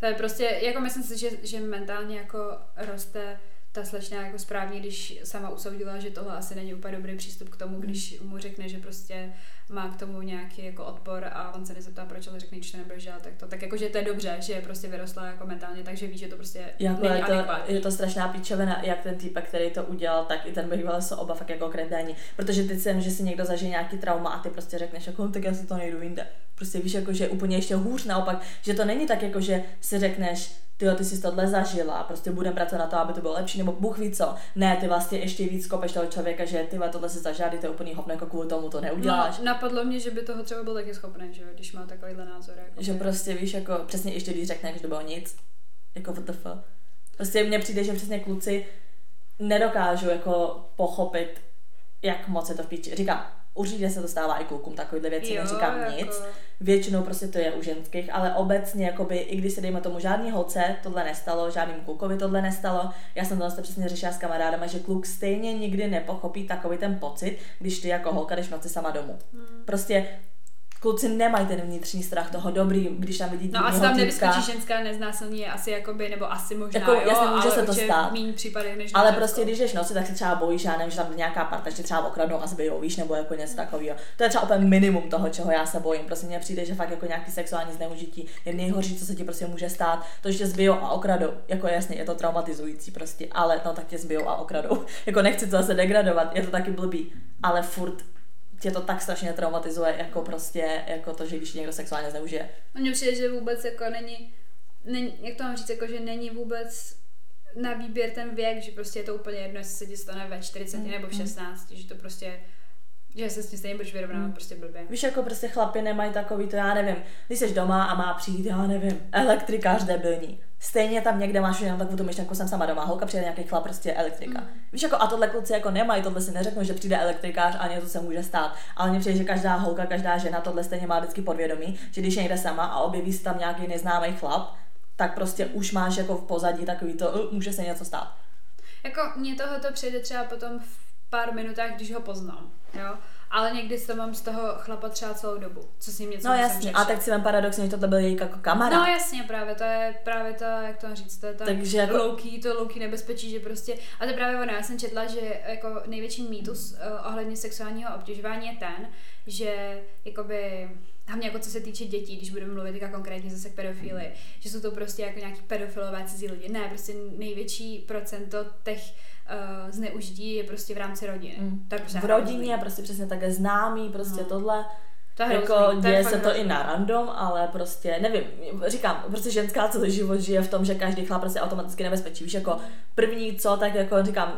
To je prostě, jako myslím si, že, že mentálně jako roste ta slečna jako správně, když sama usoudila, že tohle asi není úplně dobrý přístup k tomu, když mu řekne, že prostě má k tomu nějaký jako odpor a on se nezeptá, proč, ale řekne, když to nebudeš dělat, tak to. Tak jako, že to je dobře, že je prostě vyrostla jako mentálně, takže ví, že to prostě Jako není je, to, adekvátní. je to strašná píčovina, jak ten týpek, který to udělal, tak i ten bývalý jsou oba fakt jako kreténi. Protože ty sem, že si někdo zažije nějaký trauma a ty prostě řekneš, jako, "No, tak já si to nejdu jinde. Prostě víš, jako, že úplně ještě hůř naopak, že to není tak, jako, že si řekneš, ty ty jsi tohle zažila, prostě budeme pracovat na to, aby to bylo lepší, nebo Bůh ví co. Ne, ty vlastně ještě víc kopeš toho člověka, že ty tohle si zažila, ty to je úplný hovno, jako kvůli tomu to neuděláš. No, napadlo mě, že by toho třeba byl taky schopný, že když má takovýhle názor. Jako Že prostě víš, jako přesně ještě když řekneš, že to bylo nic, jako WTF. Prostě mně přijde, že přesně kluci nedokážou jako pochopit, jak moc je to v píči. Říkám, určitě se to stává i klukům, takovýhle věci, Jo, neříkám jako- nic. Většinou prostě to je u ženských, ale obecně, jakoby, i když se dejme tomu žádný holce tohle nestalo, žádným klukovi tohle nestalo, já jsem to vlastně přesně řešila s kamarádama, že kluk stejně nikdy nepochopí takový ten pocit, když ty jako holka jdeš v noci sama domů. Hmm. Prostě kluci nemají ten vnitřní strach toho dobrý, když tam vidí No asi divnýho tam nevyskočí ženská neznásilní je asi jakoby, nebo asi možná, Jako, jo, jasně, může ale se to stát. v méně případech než Ale prostě, když jdeš noci, tak se třeba bojíš, já nevím, že tam nějaká parta, že třeba okradnou a zbijou, víš, nebo jako něco takového. To je třeba úplně minimum toho, čeho já se bojím. Prostě mně přijde, že fakt jako nějaký sexuální zneužití je nejhorší, co se ti prostě může stát. To, že tě zbijou a okradou. Jako jasně, je to traumatizující prostě, ale no tak tě zbijou a okradou. jako nechci to zase degradovat, je to taky blbý, ale furt tě to tak strašně traumatizuje, jako prostě, jako to, že když někdo sexuálně zneužije. Mně přijde, že vůbec jako není, není, jak to mám říct, jako že není vůbec na výběr ten věk, že prostě je to úplně jedno, jestli se ti stane ve 40 Mm, nebo v mm. 16, že to prostě, že se s tím stejně budeš vyrovnávat Mm. prostě blbě. Víš, jako prostě chlapi nemají takový to, já nevím, když jsi doma a má přijít, já nevím, elektrikář debilní. Stejně tam někde máš jenom takovou tu myšlenku, jsem sama doma, holka přijde nějaký chlap, prostě elektrika. Mm. Víš, jako a tohle kluci jako nemají, tohle si neřeknou, že přijde elektrikář a něco se může stát. Ale mně přijde, že každá holka, každá žena tohle stejně má vždycky podvědomí, že když je někde sama a objeví se tam nějaký neznámý chlap, tak prostě už máš jako v pozadí takový to, "Uh, může se něco stát. Jako mně tohle to přijde třeba potom v pár minutách, když ho poznám, jo. Ale někdy to mám z toho chlapa třeba celou dobu, co s ním něco No jasně, a tak si vem paradoxně, že tohle byl její jako kamarád. No jasně, právě to je právě to, jak to říct, to je ta Takže jako- louký, to louký nebezpečí, že prostě, a to je právě ono, já jsem četla, že jako největší mýtus uh, ohledně sexuálního obtěžování je ten, že jakoby hlavně jako co se týče dětí, když budeme mluvit teďka konkrétně zase k pedofily, že jsou to prostě jako nějaký pedofilové cizí lidi. Ne, prostě největší procento těch uh, zneužití je prostě v rámci rodiny. Mm. Prostě v rodině, prostě přesně takhle známý, prostě No. tohle. To je jako hrozný, to je děje se to i hrozný. na random, ale prostě nevím, říkám, prostě ženská celý život žije v tom, že každý chlap prostě automaticky nebezpečí. Víš, jako první co, tak jako říkám,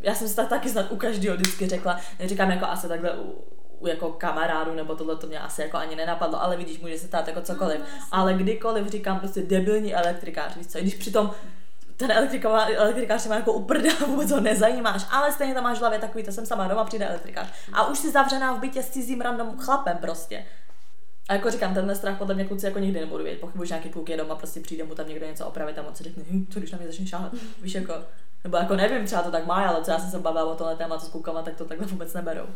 já jsem si tak taky snad u každého vždycky řekla, neříkám jako asi takhle u, u jako kamarádu, nebo tohle to mě asi jako ani nenapadlo, ale vidíš, může se stát jako cokoliv. No, ale kdykoliv říkám prostě debilní elektrikář, víš co, i když přitom ten elektrikář, elektrikář se má jako uprdá, vůbec ho nezajímáš, ale stejně tam máš v hlavě takový, to jsem sama doma, přijde elektrikář. A už si zavřená v bytě s cizím random chlapem prostě. A jako říkám, tenhle strach podle mě kluci jako nikdy nebudou vědět. Pochybuji, že nějaký kluk je doma, prostě přijde mu tam někdo něco opravit a on si řekne, hm, co když na mě začne šáhat. Víš jako, nebo jako nevím, třeba to tak má, ale co já jsem se bavila o tohle tématu s klukama, tak to takhle vůbec neberou.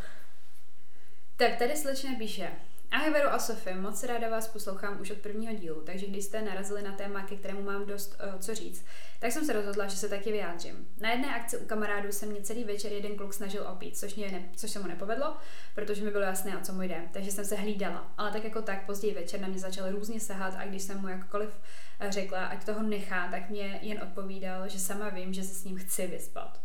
Tak tady slečna píše, Ahoj Veru a Sofie, moc ráda vás poslouchám už od prvního dílu, takže když jste narazili na téma, ke kterému mám dost uh, co říct, tak jsem se rozhodla, že se taky vyjádřím. Na jedné akci u kamarádů se mě celý večer jeden kluk snažil opít, což, mě ne, což se mu nepovedlo, protože mi bylo jasné, o co mu jde, takže jsem se hlídala. Ale tak jako tak později večer na mě začal různě sahat a když jsem mu jakkoliv eh, řekla, ať toho nechá, tak mě jen odpovídal, že sama vím, že se s ním chci vyspat.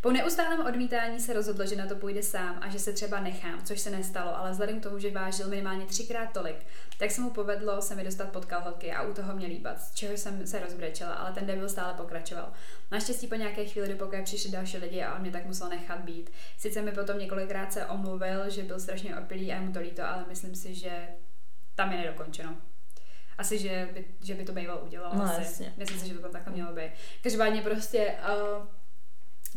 Po neustálém odmítání se rozhodl, že na to půjde sám a že se třeba nechám, což se nestalo, ale vzhledem k tomu, že vážil minimálně třikrát tolik, tak se mu povedlo se mi dostat pod kalhotky a u toho mě líbat, z čeho jsem se rozbrečela, ale ten debil stále pokračoval. Naštěstí po nějaké chvíli do pokoje přišli další lidi a on mě tak musel nechat být. Sice mi potom několikrát se omluvil, že byl strašně opilý a je mu to líto, ale myslím si, že tam je nedokončeno asi, že by, že by to býval udělal. No, asi. jasně. Myslím si, že to tam takhle mělo být. Každopádně prostě uh,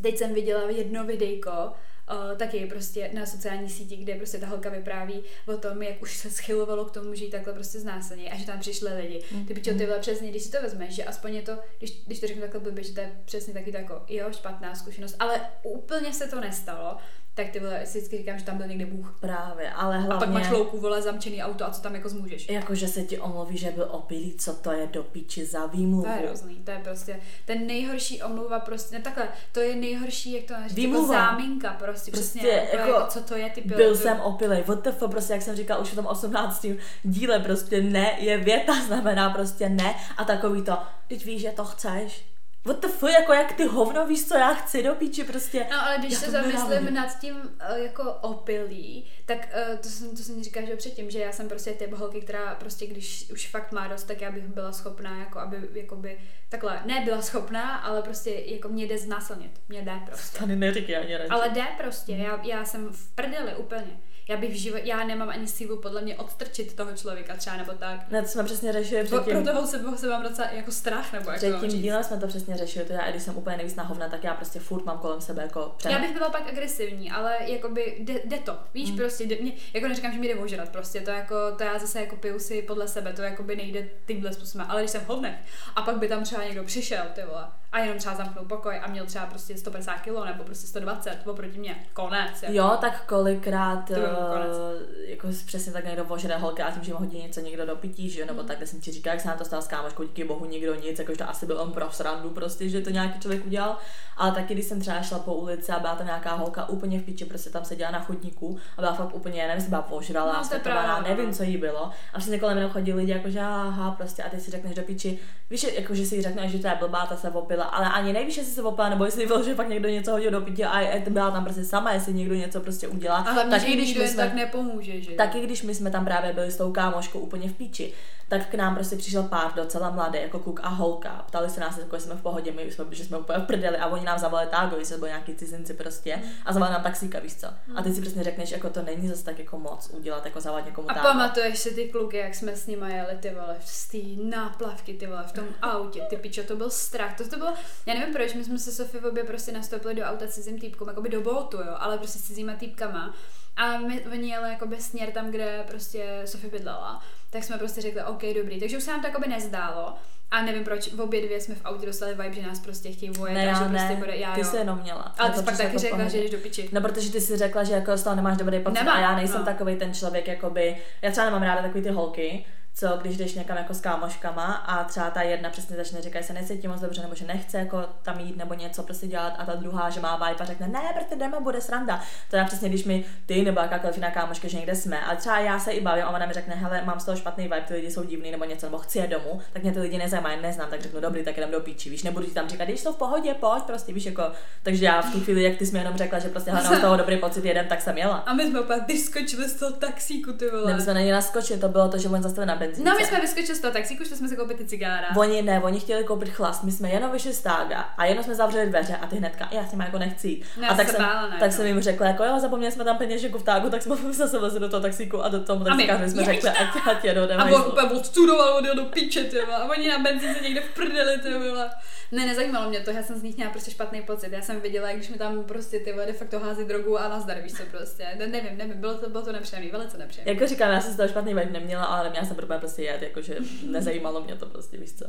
teď jsem viděla jedno videjko, uh, taky prostě na sociální síti, kde prostě ta holka vypráví o tom, jak už se schylovalo k tomu, že jí takhle prostě znásilní a že tam přišly lidi. Mhm. Ty pičo, ty vole, přesně, když si to vezmeš, že aspoň je to, když, když to řeknu takhle blbě, že to je přesně taky to jako, jo, špatná zkušenost, ale úplně se to nestalo, tak ty vole, si vždycky říkám, že tam byl někde Bůh. Právě, ale hlavně... A pak máš louku, vole, zamčený auto a co tam jako zmůžeš. Jako, že se ti omluví, že byl opilý, co to je do píči za výmluvu. To je hrozný, to je prostě ten nejhorší omluva prostě, ne takhle, to je nejhorší, jak to říct, jako záminka prostě, Prostě přesně, jako, jako jako, co to je, ty Byl, byl, jsem opilej, WTF, prostě jak jsem říkal už v tom 18. díle, prostě ne je věta, znamená prostě ne a takový to, teď víš, že to chceš. WTF, jako jak ty hovno víš, co já chci do píči, prostě. No ale když Já se to zamyslím nad tím uh, jako opilý, tak uh, to jsem, to jsem říkala, že předtím, že já jsem prostě typ holky, která prostě když už fakt má dost, tak já bych byla schopná, jako aby, jakoby, takhle, ne byla schopná, ale prostě jako mě jde znásilnit, mě jde prostě. Tady neříkej ani radši. Ale jde prostě, já, já jsem v prdeli úplně. Já bych v životě, já nemám ani sílu podle mě odstrčit toho člověka třeba nebo tak. Ne, to jsme přesně řešili předtím. pro toho se, se mám docela jako strach, nebo jak Před to mám tím říct. dílem jsme to přesně řešili, to já, když jsem úplně nejvíc na hovna, tak já prostě furt mám kolem sebe jako před... Já bych byla pak agresivní, ale jakoby jde, jde to, víš, Mm. mm. prostě, jde, mě, jako neříkám, že mi jde ožrat, prostě to jako, to já zase jako piju si podle sebe, to jakoby nejde tímhle způsobem, ale když jsem hovnech a pak by tam třeba někdo přišel, ty vole, a jenom třeba zamknul pokoj a měl třeba prostě 150 kg nebo prostě 120 oproti mě, konec. Jako. Jo, tak kolikrát To byl konec. jako přesně tak někdo vožere holka a tím, že mu hodí něco někdo do pití, že jo, nebo tak, kde jsem ti říkala, jak se nám to stalo s kámoškou, díky bohu nikdo nic, jakože to asi byl on pro srandu prostě, že to nějaký člověk udělal, ale taky když jsem třeba šla po ulici a byla tam nějaká holka úplně v piči, prostě tam seděla na chodníku a byla fakt úplně, nevím, byla požralá, No, světovaná, pravda, no. nevím, co jí bylo. A přesně kolem mě chodili lidi, jakože aha, prostě a ty si řekneš do piči, víš, jakože si řekneš, že to je blbá, ta se opila, ale ani nevíš, jestli se opila, nebo jestli bylo, že fakt někdo něco hodil do pití a byla tam prostě sama, jestli někdo něco prostě udělá. A hlavně, Taky že když my jsme- tak nepomůže, že? Taky když my jsme tam právě byli s tou kámoškou úplně v píči, tak k nám prostě přišel pár docela mladý, jako kluk a holka. Ptali se nás, jako jsme v pohodě, my jsme, že jsme úplně v prdeli a oni nám zavolali tágo, že byli nějaký cizinci prostě a zavolali nám taxíka, víš co. A ty si přesně řekneš, jako to není zase tak jako moc udělat, jako zavolat někomu A tágo. pamatuješ si ty kluky, jak jsme s nimi jeli, ty vole, z té náplavky, ty vole, v tom autě, ty pičo, to byl strach, to, to bylo, já nevím proč, my jsme se Sofie v obě prostě nastoupili do auta s cizím týpkou, jakoby do botu, jo, ale prostě s cizíma týpkama. A my, oni jeli jakoby směr tam, kde prostě Sofie bydlela, tak jsme prostě řekli, OK, dobrý, takže už se nám to jakoby nezdálo. A nevím proč, v obě dvě jsme v autě dostali vibe, že nás prostě chtějí vojet, Ne, a že já prostě ne, bude, já ty jo. jsi jenom měla. Ale Mně ty to pak taky jako řekla, pohodě. že jdeš do piči. No, protože ty si řekla, že jako z toho nemáš dobrý pocit Nemám, a já nejsem no. takový ten člověk, jakoby, já třeba nemám ráda takový ty holky, co když jdeš někam jako s kámoškama a třeba ta jedna přesně začne říkat, že se necítí moc dobře, nebo že nechce jako tam jít nebo něco prostě dělat a ta druhá, že má vibe a řekne, ne, prostě jdeme, bude sranda. To já přesně, když mi ty nebo jakákoliv jiná kámoška, že někde jsme, ale třeba já se i bavím a ona mi řekne, hele, mám z toho špatný vibe, ty lidi jsou divný nebo něco, nebo chci je domů, tak mě ty lidi nezajímají, neznám, tak řeknu, dobrý, tak jdem do píči, víš, nebudu ti tam říkat, když jsou v pohodě, pojď, prostě víš, jako, takže já v tu chvíli, jak ty jsi mi jenom řekla, že prostě hele, mám z toho dobrý pocit, jedem, tak jsem jela. A my jsme pak vyskočili z toho taxíku, ty vole. Ne, my jsme na ně naskočili, to bylo to, že oni zastavili na benzínce. No, my jsme vyskočili z toho taxíku, šli jsme si koupit ty cigára. Oni ne, oni chtěli koupit chlast, my jsme jenom vyšli z tága a jenom jsme zavřeli dveře a ty hnedka, já s nimi jako nechci jít. No, a tak se jsem, bála, ne, tak no. jsem jim řekla, jako jo, zapomněli jsme tam peněženku v tágu, tak jsme zase vlezli do toho taxíku a do toho A taxikáři jsme řekli, ať, ať jedou, A jdeme on úplně odstudoval, odjel do píče, vole. A oni na benzínce někde v prdeli, vole. Ne, nezajímalo mě to, já jsem z nich měla prostě špatný pocit. Já jsem viděla, jak když mi tam prostě ty vole de facto hází drogu a nazdar, víš co prostě. Ne, nevím, nevím, bylo to, bylo to nepříjemný, velice nepříjemný. Jako říkám, já jsem z toho špatný vibe neměla, ale neměla jsem problém prostě jet, jakože nezajímalo mě to prostě, víš co.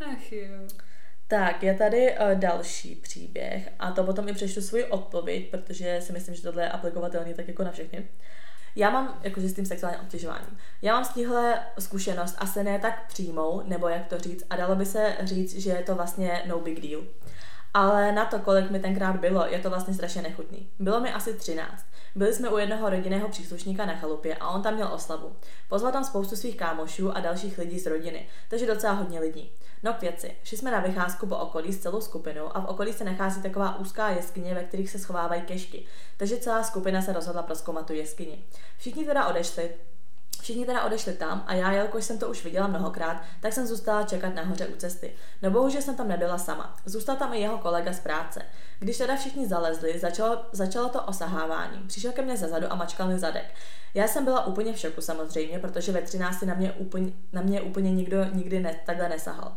Ach jo. Tak, je tady uh, další příběh a to potom i přečtu svoji odpověď, protože si myslím, že tohle je aplikovatelný tak jako na všechny. Já mám, jakože s tím sexuálním obtěžováním, já mám z téhle zkušenost asi ne tak přímou, nebo jak to říct, a dalo by se říct, že je to vlastně no big deal. Ale na to, kolik mi tenkrát bylo, je to vlastně strašně nechutný. Bylo mi asi 13. Byli jsme u jednoho rodinného příslušníka na chalupě a on tam měl oslavu. Pozval tam spoustu svých kámošů a dalších lidí z rodiny, takže docela hodně lidí. No k věci. Šli jsme na vycházku po okolí s celou skupinou a v okolí se nachází taková úzká jeskyně, ve kterých se schovávají kešky. Takže celá skupina se rozhodla proskoumat tu jeskyni. Všichni teda odešli, Všichni teda odešli tam a já, jelikož jsem to už viděla mnohokrát, tak jsem zůstala čekat nahoře u cesty. No bohužel jsem tam nebyla sama. Zůstal tam i jeho kolega z práce. Když teda všichni zalezli, začalo, začalo to osahávání. Přišel ke mně zezadu a mačkal mi zadek. Já jsem byla úplně v šoku samozřejmě, protože ve 13 na mě úplně, na mě úplně nikdo nikdy ne, takhle nesahal.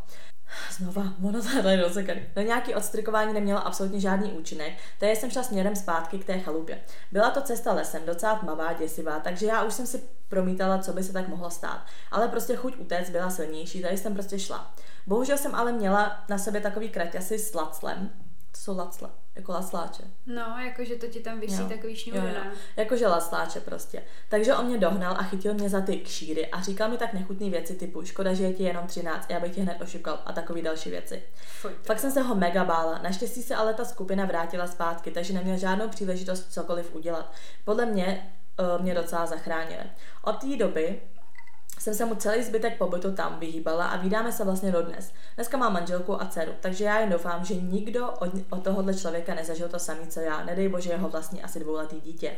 Znova, ono tady rozsekaný. No nějaký odstrikování nemělo absolutně žádný účinek, takže jsem šla směrem zpátky k té chalupě. Byla to cesta lesem, docela tmavá, děsivá, takže já už jsem si promítala, co by se tak mohlo stát. Ale prostě chuť utéct byla silnější, tady jsem prostě šla. Bohužel jsem ale měla na sobě takový kraťasy s laclem, to jsou lacle, jako lasláče. No, jakože to ti tam vysí Jo. takový šňůry, Jo, jo. Jakože lasláče prostě. Takže on mě dohnal a chytil mě za ty kšíry a říkal mi tak nechutné věci typu škoda, že je ti jenom 13, já bych tě hned ošukal a takové další věci. Fuj. Fakt jsem se ho mega bála. Naštěstí se ale ta skupina vrátila zpátky, takže neměl žádnou příležitost cokoliv udělat. Podle mě uh, mě docela zachránili. Od té doby jsem se mu celý zbytek pobytu tam vyhýbala a vydáme se vlastně dodnes. Dneska mám manželku a dceru, takže já jen doufám, že nikdo od, od tohohle člověka nezažil to samé, co já. Nedej bože jeho vlastní asi dvouletý dítě.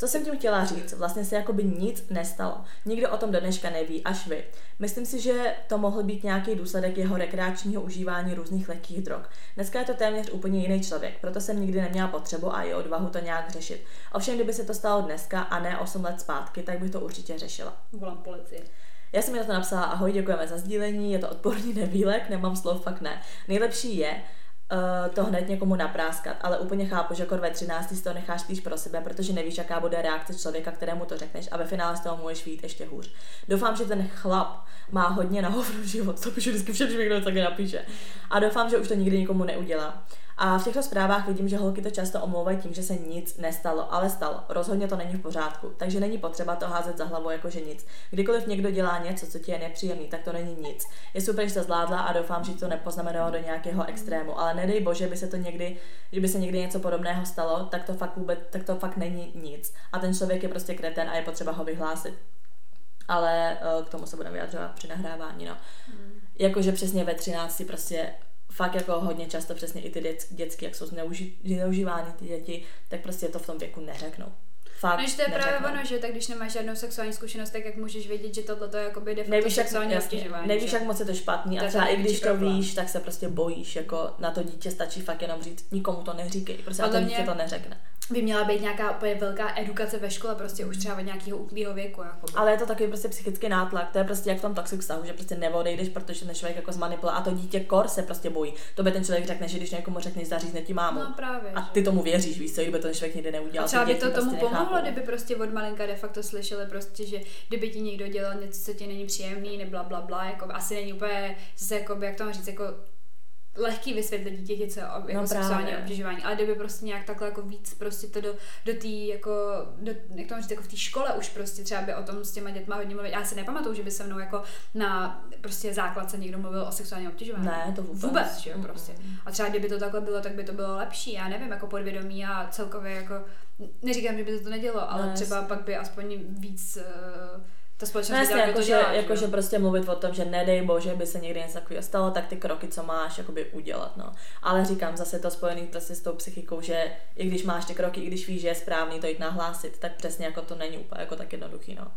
Co jsem tím chtěla říct? Vlastně se jakoby nic nestalo. Nikdo o tom do dneška neví, až vy. Myslím si, že to mohl být nějaký důsledek jeho rekreačního užívání různých lehkých drog. Dneska je to téměř úplně jiný člověk, proto jsem nikdy neměla potřebu a i odvahu to nějak řešit. Ovšem, kdyby se to stalo dneska a ne 8 let zpátky, tak bych to určitě řešila. Volám policii. Já jsem mi na to napsala, ahoj, děkujeme za sdílení, je to odporný nevýlek, nemám slov, fakt ne. Nejlepší je uh, to hned někomu napráskat, ale úplně chápu, že jako ve 13 si to necháš spíš pro sebe, protože nevíš, jaká bude reakce člověka, kterému to řekneš a ve finále z toho můžeš vyjít ještě hůř. Doufám, že ten chlap má hodně na hovno život, to píšu vždycky všem, když mi někdo takhle napíše. A doufám, že už to nikdy nikomu neudělá. A v těchto zprávách vidím, že holky to často omlouvají tím, že se nic nestalo, ale stalo. Rozhodně to není v pořádku, takže není potřeba to házet za hlavu jako že nic. Kdykoliv někdo dělá něco, co ti je nepříjemný, tak to není nic. Je super, že to zvládla a doufám, že to nepoznamenalo do nějakého extrému, ale nedej bože, by se to někdy, kdyby se někdy něco podobného stalo, tak to fakt vůbec, tak to fakt není nic. A ten člověk je prostě kreten a je potřeba ho vyhlásit. Ale eh, k tomu se budeme vyjadřovat při nahrávání, no. Jakože přesně ve 13 prostě fakt jako hodně často přesně i ty dět, dětsky, jak jsou zneuži, zneužívány ty děti, tak prostě to v tom věku neřeknou. Fakt No, že to je právě neřeknou. ono, že tak když nemáš žádnou sexuální zkušenost, tak jak můžeš vědět, že tohle to je jakoby de facto Nevíš, jak, sexuální jasně, obtěžování. nevíš, jak moc je to špatný a třeba i když to problém. víš, tak se prostě bojíš, jako na to dítě stačí fakt jenom říct, nikomu to neříkej, prostě a to dítě mě- to neřekne. By měla být nějaká úplně velká edukace ve škole, prostě už třeba od nějakého útlýho věku. Jako Ale je to takový prostě psychický nátlak, to je prostě jak v tom toxic vztahu, že prostě neodejdeš, protože ten člověk jako zmanipuluje a to dítě kor se prostě bojí. To by ten člověk řekne, že když někomu řekneš, zařízne ti mámu. No právě. A ty tomu věříš, víš co, kdyby to ten člověk nikdy neudělal. A třeba by to děti tomu prostě pomohlo, kdyby prostě od malinka de facto slyšeli prostě, že kdyby ti někdo dělal něco, co ti není příjemný, ne bla, bla, jako asi není úplně, zase jako, jak to říct, jako lehký vysvětlit dítěti, co je ob- jako No sexuální obtěžování, ale kdyby prostě nějak takhle jako víc prostě to do, do té jako, do, jak to říct, jako v té škole už prostě třeba by o tom s těma dětma hodně mluvit. Já si nepamatuju, že by se mnou jako na prostě základce někdo mluvil o sexuálním obtěžování. Ne, to vůbec. Vůbec, že jo, prostě. A třeba kdyby to takhle bylo, tak by to bylo lepší, já nevím, jako podvědomí a celkově jako, neříkám, že by to to nedělo, ale No, třeba pak by aspoň víc uh, ta společnost No jasně, to jakože, dělá, že jo. jakože prostě mluvit o tom, že nedej bože, by se někdy něco takového stalo, tak ty kroky, co máš, jakoby udělat, no. Ale říkám, zase to spojený prostě s tou psychikou, že i když máš ty kroky, i když víš, že je správný to jít nahlásit, tak přesně jako to není úplně jako tak jednoduchý, no.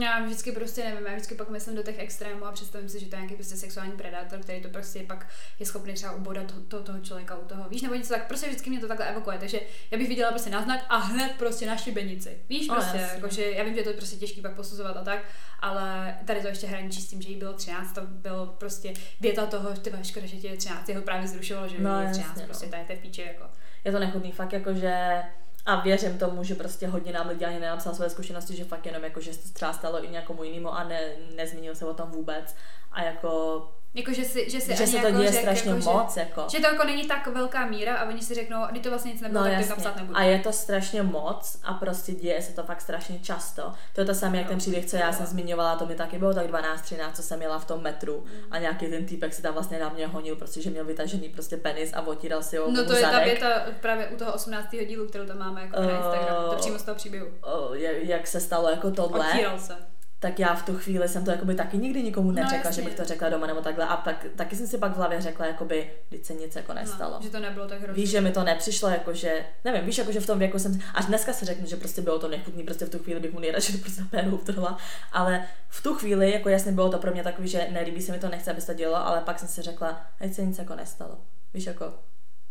Já vždycky prostě nevím, já vždycky pak myslím do těch extrémů a představím si, že to je nějaký prostě sexuální predátor, který to prostě pak je schopný třeba ubodat to, to, toho člověka u toho. Víš, nebo něco tak, prostě vždycky mě to takhle evokuje, takže já bych viděla prostě náznak a hned prostě na šibenici. Víš, No, prostě, jasně. jakože já vím, že je to prostě těžký pak posuzovat a tak, ale tady to ještě hraničí s tím, že jí bylo 13, to bylo prostě věta toho, ty škoda, že tě je 13, jeho právě zrušilo, že No, je 13, jasně, no. prostě tady to je v píči, jako. Je to nechutný, fakt jakože a věřím tomu, že prostě hodně nám lidí ani nenapsal své zkušenosti, že fakt jenom jako, že se to třeba stalo i někomu jinému a ne, nezmínil se o tom vůbec. A jako Jako, že si, že si že ani se to jako děje řek, strašně jako, moc, Že, jako. že to jako není tak velká míra a oni si řeknou, a to vlastně nic nebylo, No tak to jasně. napsat nebudu. A je to strašně moc a prostě děje se to fakt strašně často. To je to samé, jak ten příběh, co já jsem zmiňovala, to mi taky bylo tak 12-13, co jsem jela v tom metru a nějaký ten týpek si tam vlastně na mě honil, prostě, že měl vytažený prostě penis a otíral si ho No to je ta věta právě u toho 18. dílu, kterou tam máme jako na Eh, Instagramu, to přímo z toho příběhu. Jak, jak se stalo jako tohle, Otíral se. Tak já v tu chvíli jsem to jakoby taky nikdy nikomu No, neřekla, jasně. že bych to řekla doma nebo takhle. A pak, taky jsem si pak v hlavě řekla, jakoby, když se nic jako nestalo. No, že to nebylo tak hrozné. Víš, že mi to nepřišlo, jakože, nevím, víš, jakože v tom věku jsem, až dneska si řeknu, že prostě bylo to nechutný, prostě v tu chvíli bych mu nejradši to prostě péru utrhla, ale v tu chvíli, jako jasně bylo to pro mě takový, že nelíbí se mi to, nechce, aby se to dělo, ale pak jsem si řekla, ať se nic jako nestalo. Víš, jako,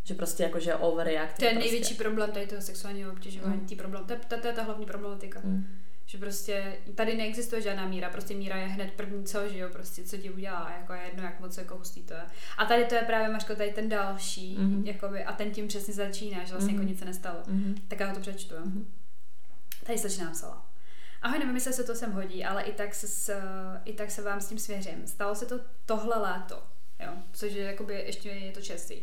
že prostě jako, že overreact. To je prostě. největší problém tady toho sexuálního obtěžování, Mm. problém. To, je- to, to je ta hlavní problematika. Mm. Že prostě tady neexistuje žádná míra, prostě míra je hned první co, že jo, prostě co ti udělá, jako je jedno, jak moc jako hustý to je. A tady to je právě, Mařko, tady ten další, Mhm. mm-hmm. jakoby, a ten tím přesně začíná, že vlastně Mhm. jako nic se nestalo. Mhm. Tak já ho to přečtu. Mhm. Tady slečna napsala. Ahoj, nevím, jestli se to sem hodí, ale i tak se, s, i tak se vám s tím svěřím. Stalo se to tohle léto, jo, což je jakoby ještě je to častý.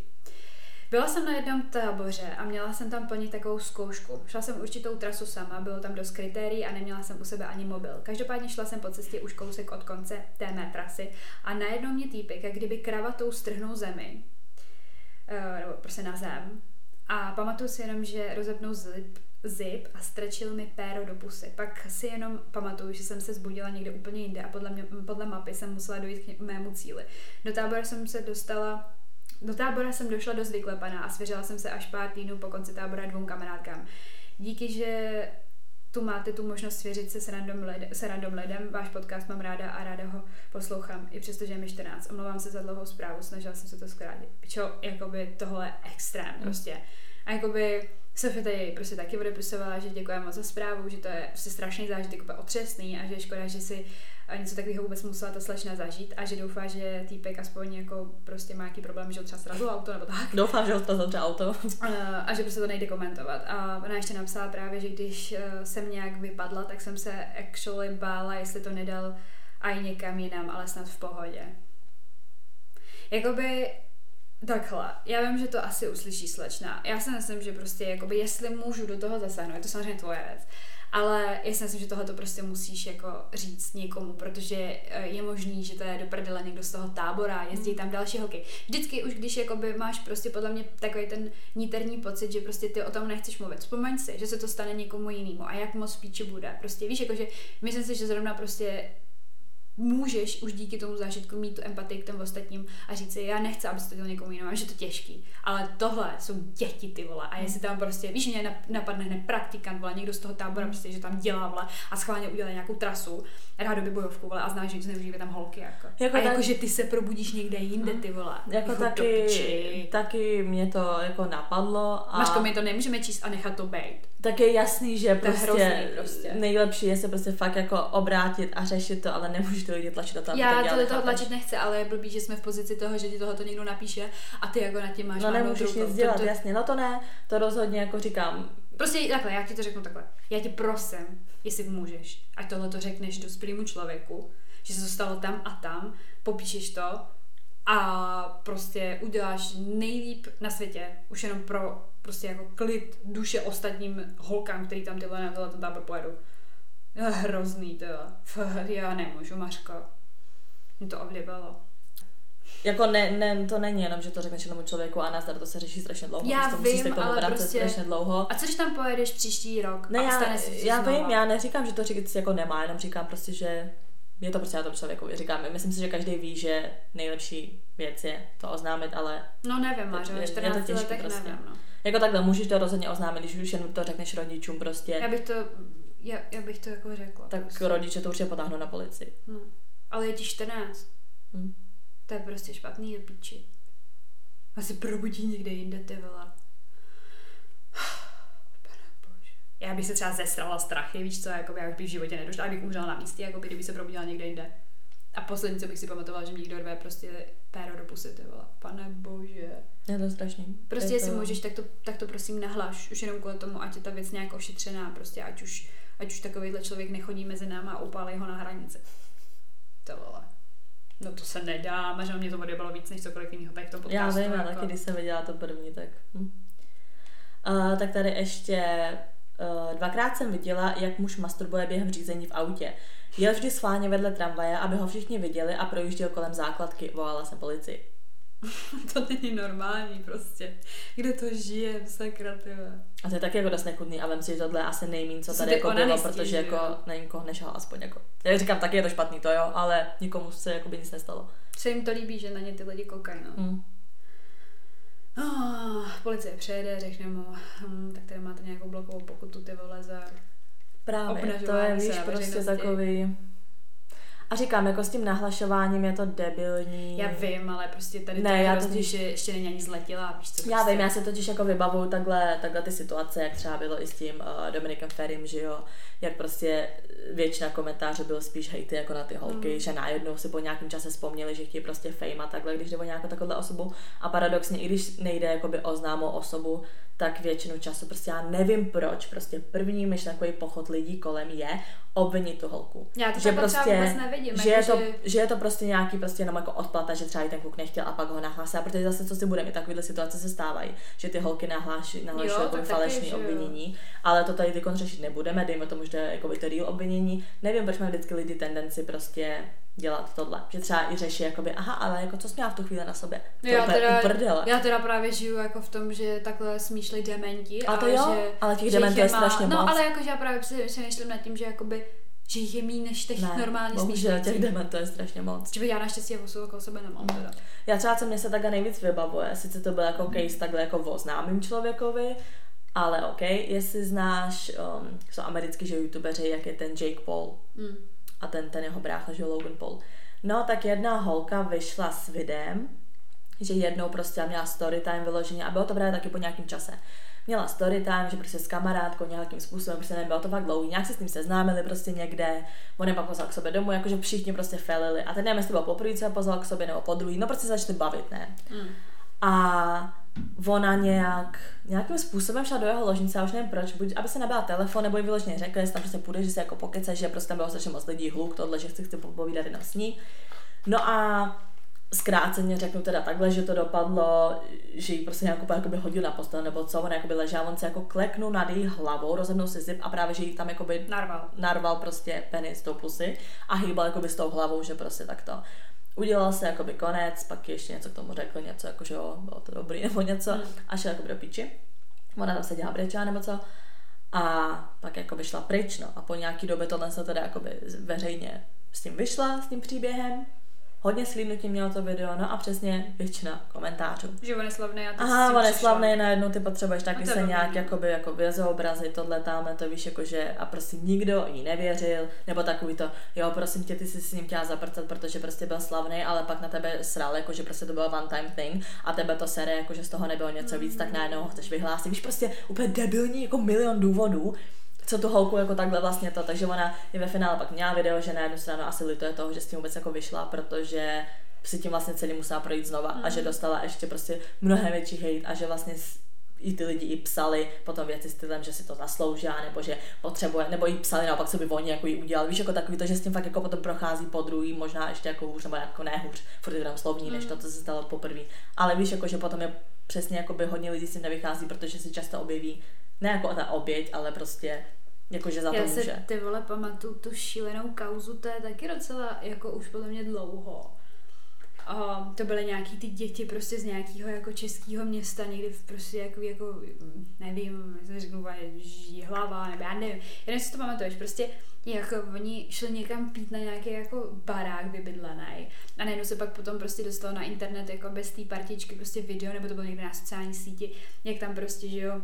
Byla jsem na jednom táboře a měla jsem tam plnit takovou zkoušku. Šla jsem určitou trasu sama, bylo tam dost kritérií a neměla jsem u sebe ani mobil. Každopádně šla jsem po cestě už kousek od konce té mé trasy a najednou mě týpek, jak kdyby kravatou strhnul zemi, eh, nebo prostě na zem. A pamatuju si jenom, že rozepnul zip, zip a strčil mi péro do pusy. Pak si jenom pamatuju, že jsem se zbudila někde úplně jinde a podle, mě, podle mapy jsem musela dojít k mému cíli. Do tábora jsem se dostala do tábora jsem došla dost vyklepaná a svěřila jsem se až pár týdnů po konci tábora dvou kamarádkám. Díky, že tu máte tu možnost svěřit se s random, lid, s random lidem. Váš podcast mám ráda a ráda ho poslouchám, i přesto, že je mi 14. Omlouvám se za dlouhou zprávu, snažila jsem se to zkrátit. Pičo, jakoby tohle je extrém prostě. A jakoby Sofie tady prostě taky odepisovala, že děkuje moc za zprávu, že to je prostě strašný zážitek, úplně otřesný a že je škoda, že si a něco takového vůbec musela ta slečna zažít a že doufá, že týpek aspoň jako prostě má nějaký problém, že ho třeba srazil auto nebo tak. Doufám, že ho to zavře auto. A, a že prostě to nejde komentovat. A ona ještě napsala právě, že když eh, jsem nějak vypadla, tak jsem se actually bála, jestli to nedal a i někam jinam, ale snad v pohodě. Jakoby Takhle, já vím, že to asi uslyší slečna. Já si myslím, že prostě, jakoby, jestli můžu do toho zasáhnout, je to samozřejmě tvoje věc, ale já si myslím, že tohle to prostě musíš jako říct někomu, protože eh, je možný, že to je do prdele někdo z toho tábora, jezdí tam další holky. Vždycky už, když jakoby máš prostě podle mě takový ten níterní pocit, že prostě ty o tom nechceš mluvit. Vzpomeň si, že se to stane někomu jinému a jak moc píči bude. Prostě víš, jakože myslím si, že zrovna prostě můžeš už díky tomu zážitku mít tu empatii k těm ostatním a říct si, já nechci, aby se to dělal někomu jinému, že je to těžký. Ale tohle jsou děti, ty vole. A jestli tam prostě, víš, mě nap- napadne hned praktikant, vole, někdo z toho tábora, prostě, že tam dělá, vole, a schválně udělá nějakou trasu, rádoby bojovku, vole, a znáš, že zneužívají tam holky, jako. Jako a tak- jako, že ty se probudíš někde jinde, ty vole. Jako taky, taky mě to jako napadlo a Maško, my to nemůžeme číst a nechat to být. Tak je jasný, že To prostě, hrozný prostě. nejlepší je se prostě fakt jako obrátit a řešit to, ale nemůžeš ty lidi tlačit do toho, Já to to do toho tlačit nechci, ale je blbý, že jsme v pozici toho, že ti tohoto někdo napíše a ty jako na tím máš No nemůžeš nic To- dělat, to- jasně, no to ne, to rozhodně jako říkám, Prostě takhle, já ti to řeknu takhle. Já tě prosím, jestli můžeš, ať tohle to řekneš dospělému člověku, že se to stalo tam a tam, popíšeš to a prostě uděláš nejlíp na světě, už jenom pro prostě jako klid duše ostatním holkám, který tam tyhle na tyhle ten tábor pojedou. Je hrozný to, Fakt, já nemůžu, Mařko. Mě to ovlivilo. jako ne, ne, to není jenom, že to řekneš jednomu člověku a nazdar, to se řeší strašně dlouho, Já prostě musíš vím, k tomu ale prostě- strašně dlouho. A co když tam pojedeš příští rok Ne, a já, ti já vím, já neříkám, že to říct jako nemá, jenom říkám prostě, že je to prostě na tom člověku. Říkám, myslím si, že každý ví, že nejlepší věc je to oznámit, ale No nevím, Je- ve je to 14 těžký letech prostě. nevím, no. Jako takhle můžeš to rozhodně oznámit, když už jen to řekneš rodičům prostě, Já bych to, já, já bych to jako řekla. tak prostě. rodiče to určitě potáhnou na policii. No. Ale je ti 14. Hm. To je prostě špatný do píči. A se probudí někde jinde, ty vole. Já bych se třeba zesrala strachy, víš co, jako já už bych v životě nedošla, abych umřela na místě, jako kdyby se probudila někde jinde. A poslední, co bych si pamatovala, že mi někdo rve prostě péro do pusy, ty vole. Pane bože. Je to strašný. Prostě je jestli to... můžeš, tak to, tak to prosím nahlaš, už jenom kvůli tomu, ať je ta věc nějak ošetřená, prostě ať už, ať už takovýhle člověk nechodí mezi náma a upálí ho na hranici. To vole. no to se nedá, že mě to odjebalo víc než cokoliv jiného tady v tom podcastu. Já vím, jako. ale taky, když jsem viděla to první, tak... Hm. Uh, tak tady ještě dvakrát jsem viděla, jak muž masturbuje během řízení v autě. Jel vždy schválně vedle tramvaje, aby ho všichni viděli a projížděl kolem základky. Volala jsem policii. to není normální prostě. Kde to žije, sakra, tyhle. A to je taky jako dost nechutný a vem si, že tohle je asi nejmín, co tady jako bylo, protože že jako na nikoho nešel aspoň jako. Já říkám, taky je to špatný, to jo, ale nikomu se jako by nic nestalo. Se jim to líbí, že na ně ty lidi koukají, no. Hm. Oh, policie přijede, řekne mu, hm, tak tady máte nějakou blokovou pokutu, ty vole, za... Právě, to je, víš, prostě takový... A říkám, jako s tím nahlašováním je to debilní. Já vím, ale prostě tady Ne, to já hrozný, totiž- že ještě není ani zletila, víš co? Já prostě. vím, já si totiž jako vybavuju takhle, takhle ty situace, jak třeba bylo i s tím uh, Dominikem Ferrym, že jo, jak prostě většina komentářů byl spíš hejty jako na ty holky, Mm. že najednou si po nějakém čase vzpomněli, že chtějí prostě fame a takhle, když jde o nějakou takovou osobu. A paradoxně, i když nejde jakoby o známou osobu, tak většinu času prostě já nevím proč, prostě první myšlenkový pochod lidí kolem je obvinit tu holku. Já to že třeba prostě, vůbec nevidím, že, jako je to, že- že je to prostě nějaký prostě jenom jako odplata, že třeba i ten kluk nechtěl a pak ho nahlásí. A protože zase co si budeme, takovéhle situace se stávají, že ty holky nahláší, Jo, jako falešné že obvinění, ale to tady teď řešit nebudeme, dejme tomu, že to je jako by to real obvinění. Nevím, proč mají vždycky lidi tendenci prostě dělat tohle. Že třeba i řeší, jakoby, aha, ale jako co jsi měla v tu chvíli na sobě? To já teda, uprdele. já teda právě žiju jako v tom, že takhle smýšlej dementi. A to jo, že, ale těch dementů je strašně No moc. ale jakože já právě přemýšlím nad tím, že jakoby, že jich je méně než těch ne, normálně bohužel těch smýšlejících. dementů je strašně moc. Že já naštěstí osu okolo sebe nemám teda. Já třeba, co mě se takhle nejvíc vybavuje, sice to byl jako Mhm. case takhle jako o známým člověkovi, ale OK, jestli znáš, um, jsou americký, že youtubeři, jak je ten Jake Paul Mm. a ten, ten jeho brácha, že Logan Paul. No, tak jedna holka vyšla s videem, že jednou prostě měla story time vyloženě a bylo to právě taky po nějakém čase. Měla story time, že prostě s kamarádkou nějakým způsobem, prostě nebylo to fakt dlouhý, nějak se s ním seznámili prostě někde, on je pak pozval k sobě domů, jakože všichni prostě felili. A teď nevím, jestli to bylo poprvé, co je pozval k sobě, nebo po druhý, no prostě se začali bavit, ne? Mm. A ona nějak, nějakým způsobem šla do jeho ložnice, já už nevím proč, buď aby se nabila telefon, nebo jí vyloženě řekla, jestli tam prostě půjde, že se jako pokece, že prostě tam bylo strašně moc lidí, hluk, tohle, že chci, chci povídat jenom s ní. No a zkráceně řeknu teda takhle, že to dopadlo, že jí prostě nějak úplně jakoby hodil na postel, nebo co, on jakoby ležel, on se jako kleknul nad její hlavou, rozhodnul si zip a právě, že jí tam jakoby Narval. narval prostě penis tou pusy a hýbal jakoby s tou hlavou, že prostě takto. Udělal se jakoby konec, pak ještě něco k tomu řekl, něco jako, že jo, bylo to dobrý nebo něco Hmm. a šel jakoby do píči. Ona tam seděla brečela nebo co a pak jakoby šla pryč, no a po nějaký době tohle se teda jakoby veřejně s tím vyšla, s tím příběhem. Hodně slídnutí mělo to video, no a přesně většina komentářů. Že on je slavný a Aha, on je slavný, najednou ty potřebuješ taky se nějak no. jakoby jako vyezobrazy, tohle tamhle, to víš, jakože a prostě nikdo jí nevěřil, nebo takový to, jo, prosím tě, ty jsi s ním chtěla zaprcat, protože prostě byl slavný, ale pak na tebe sral, jakože prostě to bylo one time thing a tebe to sere, jakože z toho nebylo něco víc, tak najednou ho chceš vyhlásit, víš, prostě úplně debilní, jako milion důvodů, co tu holku jako takhle vlastně to, takže ona je ve finále pak měla video, že na jednu stranu asi lituje toho, že s tím vůbec jako vyšla, protože si tím vlastně celý musela projít znova a že dostala ještě prostě mnohem větší hate a že vlastně s- i ty lidi i psali potom věci stylem, že si to zaslouží, nebo že potřebuje, nebo i psali naopak, co by oni jako jí udělali. Víš, jako takový to, že s tím fakt jako potom prochází po druhý, možná ještě jako hůř, nebo jako ne hůř, furt tam slovní, než to, co se stalo poprvé. Ale víš, jako, že potom je přesně jako by hodně lidí s tím nevychází, protože si často objeví, ne jako ta oběť, ale prostě jakože za to Já si může. ty vole pamatuju tu šílenou kauzu, to je taky docela jako už podle mě dlouho. A to byly nějaký ty děti prostě z nějakého jako českého města, někdy v prostě jako, jako nevím, řeknu hlava, nebo já nevím, jenom jestli to pamatuješ, prostě jako oni šli někam pít na nějaký jako barák vybydlený a najednou se pak potom prostě dostalo na internet jako bez té partičky prostě video, nebo to bylo někde na sociální síti, jak tam prostě, že jo,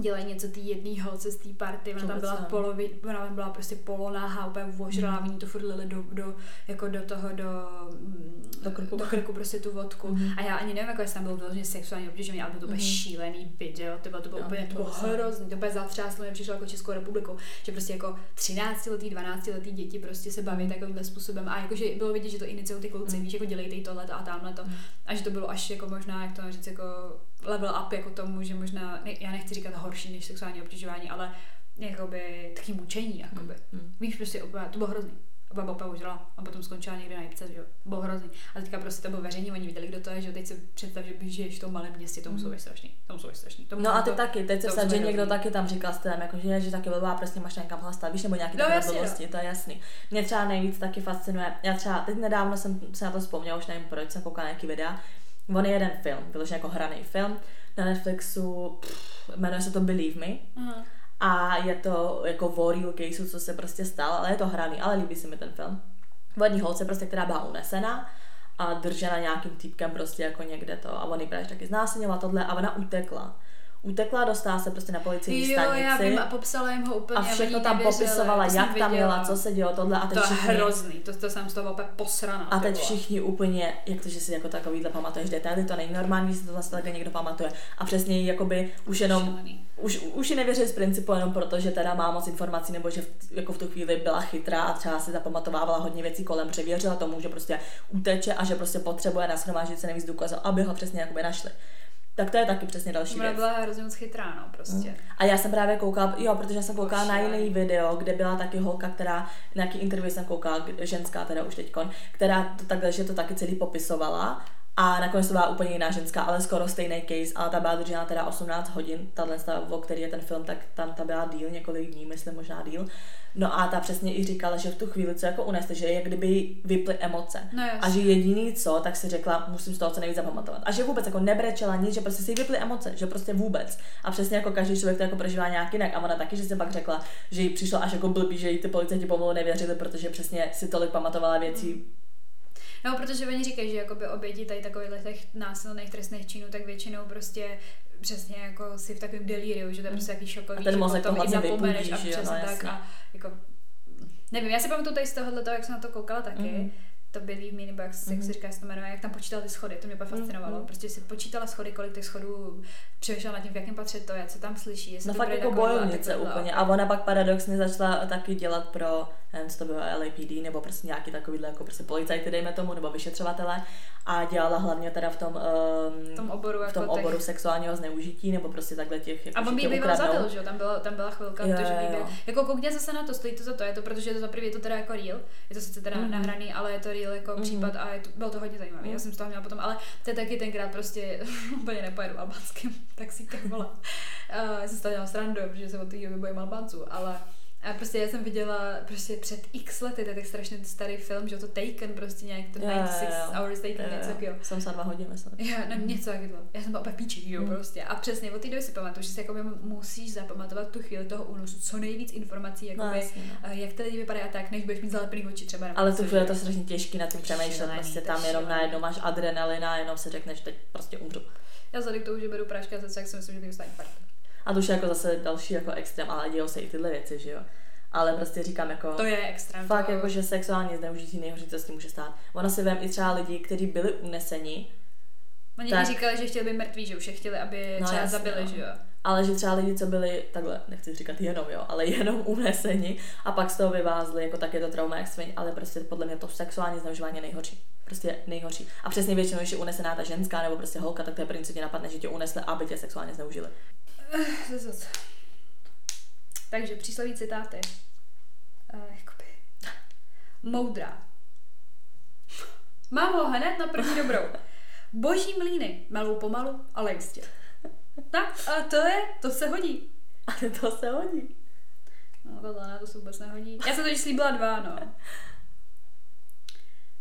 dělají něco ty jedný holce z té party, ona tam byla polovi, ona tam byla prostě polonáhá, úplně ožralá, Mhm. oni to furt lili do, do, jako do toho, do, mm, Do krku. do krku prostě tu vodku. Mhm. A já ani nevím, jako jestli tam bylo vyloženě sexuální obtěžení, ale bylo to úplně Mhm. šílený video, to bylo, to bylo Jo, úplně to bylo hrozný, to úplně zatřáslo, mě přišlo jako Českou republikou, že prostě jako 13 letý, 12 letý děti prostě se baví takovýmhle způsobem a jakože bylo vidět, že to iniciují ty kluci, Mhm. víš, jako dělejte tohle a tamhle to. A že to bylo až jako možná, jak to říct, jako level up jako tomu, že možná, ne, já nechci říkat horší než sexuální obtěžování, ale jakoby taky mučení, jakoby. Mm. Víš, prostě úplně, to bylo hrozný. Baba úplně užila a potom skončila někde na jipce, že jo. Bylo hrozný. A teďka prostě to bylo veřejně, oni viděli, kdo to je, že jo. Teď si představ, že by žiješ v tom malém městě, to musí být strašný. To musí být strašný. To No a ty to, taky, teď se vsad, musí že někdo taky tam říkal s tím, jako, že, že taky blbá, prostě máš někam hlastat, víš, nebo nějaký No, takové blbosti, to je jasný. Mě třeba nejvíc taky fascinuje, já třeba teď nedávno jsem se na to vzpomněla, už nevím proč, jsem koukala nějaký videa, on je jeden film, vyloženě jako hraný film, na Netflixu, pff, jmenuje se to Believe Me, Aha. a je to jako o real caseu, co se prostě stalo, ale je to hraný, ale líbí se mi ten film. Vodní holce prostě, která byla unesena a držena nějakým týpkem prostě jako někde to a on ji právě taky znásilňoval tohle a ona utekla. Utekla, dostala se prostě na policejní Jo, stanici já vím, a popsala jim ho úplně. a všechno tam nevěřili, popisovala, to jak tam viděla. jela, co se dělo, tohle a teď To je všichni, hrozný, to, to jsem z toho úplně posraná. a teď všichni úplně, jak to, že si jako takovýhle pamatuješ detaily, to není normální, že si to zase takhle někdo pamatuje. A přesně jí jakoby už jenom už, už ji nevěří z principu jenom proto, že teda má moc informací, nebo že v, jako v tu chvíli byla chytrá a třeba si zapamatovávala hodně věcí kolem, že věřila tomu, že prostě uteče a že prostě potřebuje nashromáždit se nejvíc důkazů, aby ho přesně jakoby našli. Tak to je taky přesně další Ona věc. byla hrozně moc chytrá, no, prostě. A já jsem právě koukala, jo, protože jsem koukala na Šílený. jiný video, kde byla taky holka, která, na nějaký interview jsem koukala, ženská teda už teďkon, která to takhle, že to taky celý popisovala a nakonec to byla úplně jiná ženská, ale skoro stejný case, ale ta byla držena teda 18 hodin, tahle, ta, o který je ten film, tak tam ta byla díl, několik dní, myslím možná díl. No a ta přesně i říkala, že v tu chvíli, co jako uneste, že jak kdyby vyply emoce. No a že jediný co, tak si řekla, musím z toho co nejvíc zapamatovat. A že vůbec jako nebrečela nic, že prostě si vyply emoce, že prostě vůbec. A přesně jako každý člověk to jako prožívá nějak jinak. A ona taky, že se pak řekla, že jí přišlo až jako blbý, že jí ty policajti pomalu nevěřili, protože přesně si tolik pamatovala věcí. No, protože oni říkají, že jakoby oběti tady takových těch násilných trestných činů, tak většinou prostě přesně jako si v takovém delíriu, že to je prostě jaký šokový, A ten že mozek to potom i hlavně zapomeneš a že jo, přesně no, tak a jako nevím, já si pamatuju tady z tohohle toho, jak jsem na to koukala taky, Mhm. To Believe Me, nebo jak, jak se říká, jak se to jmenuje, jak tam počítal ty schody, to mě úplně fascinovalo. Mhm. Prostě si počítala schody, kolik těch schodů přemýšlela nad tím, v jakém patře to je, co tam slyší, jestli No to fakt jako bojovnice úplně. A ona pak paradoxně začala taky dělat pro, nevím, co to bylo, LAPD, nebo prostě nějaký takovýhle jako prostě policajty, dejme tomu, nebo vyšetřovatele. A dělala hlavně teda v tom, um, v tom oboru, v tom jako těch- oboru sexuálního zneužití, nebo prostě takhle těch, jako, A on by býval zabil, že jo? Tam byla, tam byla chvilka, Jo, to, že by jo, byl. Jako koukně zase na to, stojí to za to, je to, protože je to za prvý, je to teda jako real, je to sice teda Mhm. nahraný, ale je to real jako Mhm. případ a je to, bylo to hodně zajímavé. Mhm. Já jsem z toho měla potom, ale to je taky tenkrát prostě úplně nepojedu albánským taxíkem, vole. Uh, já jsem z toho dělala srandu, protože se od té doby bojím Albánců, ale a prostě já jsem viděla prostě před x lety, to je tak strašně starý film, že jo, to Taken, prostě nějak ten Jo, jo, 96 jo. Hours Taken, Jo, něco jo. takového. 72 hodin, myslím. Já nevím, něco jak to. Já jsem byla úplně píčí, jo, Mm. prostě. A přesně od té doby si pamatuju, že si jakoby musíš zapamatovat tu chvíli toho únosu, co nejvíc informací, No, jakoby, jasně, no. eh, jak ty lidi vypadají a tak, než budeš mít zalepený oči třeba. Ale chvíli je to jo. strašně těžký nad tím přemýšlet, Šílený, prostě to je tam jenom najednou máš adrenalina jenom si řekneš, teď prostě umřu. Já vzhledem k tomu, že beru prášky a zase, jak si myslím, že mi dostane infarkt. A to už je jako zase další jako extrém, ale dějou se i tyhle věci, že jo. Ale prostě říkám jako... To je extrém. Fakt to... jako, že sexuální zneužití nejhorší, co s tím může stát. Ono si vem i třeba lidi, kteří byli uneseni, Oni tak- říkali, že chtěli být mrtví, že už je chtěli, aby No, třeba jasně, zabili, no. že jo. ale že třeba lidi, co byli takhle, nechci říkat jenom, jo, ale jenom uneseni a pak z toho vyvázli, jako tak je to trauma jak svin, ale prostě podle mě to sexuální zneužívání je nejhorší. Prostě nejhorší. A přesně většinou, když je unesená ta ženská nebo prostě holka, tak to je první, co tě napadne, že tě unesli, aby tě sexuálně zneužili. Zas. Takže přísloví citáty. Uh, jakoby. Moudrá. Mám ho hned na první dobrou. Boží mlíny, melou pomalu, ale jistě. Tak a to je, to se hodí. Ale to se hodí. No tohle ne, to se vůbec nehodí. Já jsem totiž slíbila dva, no.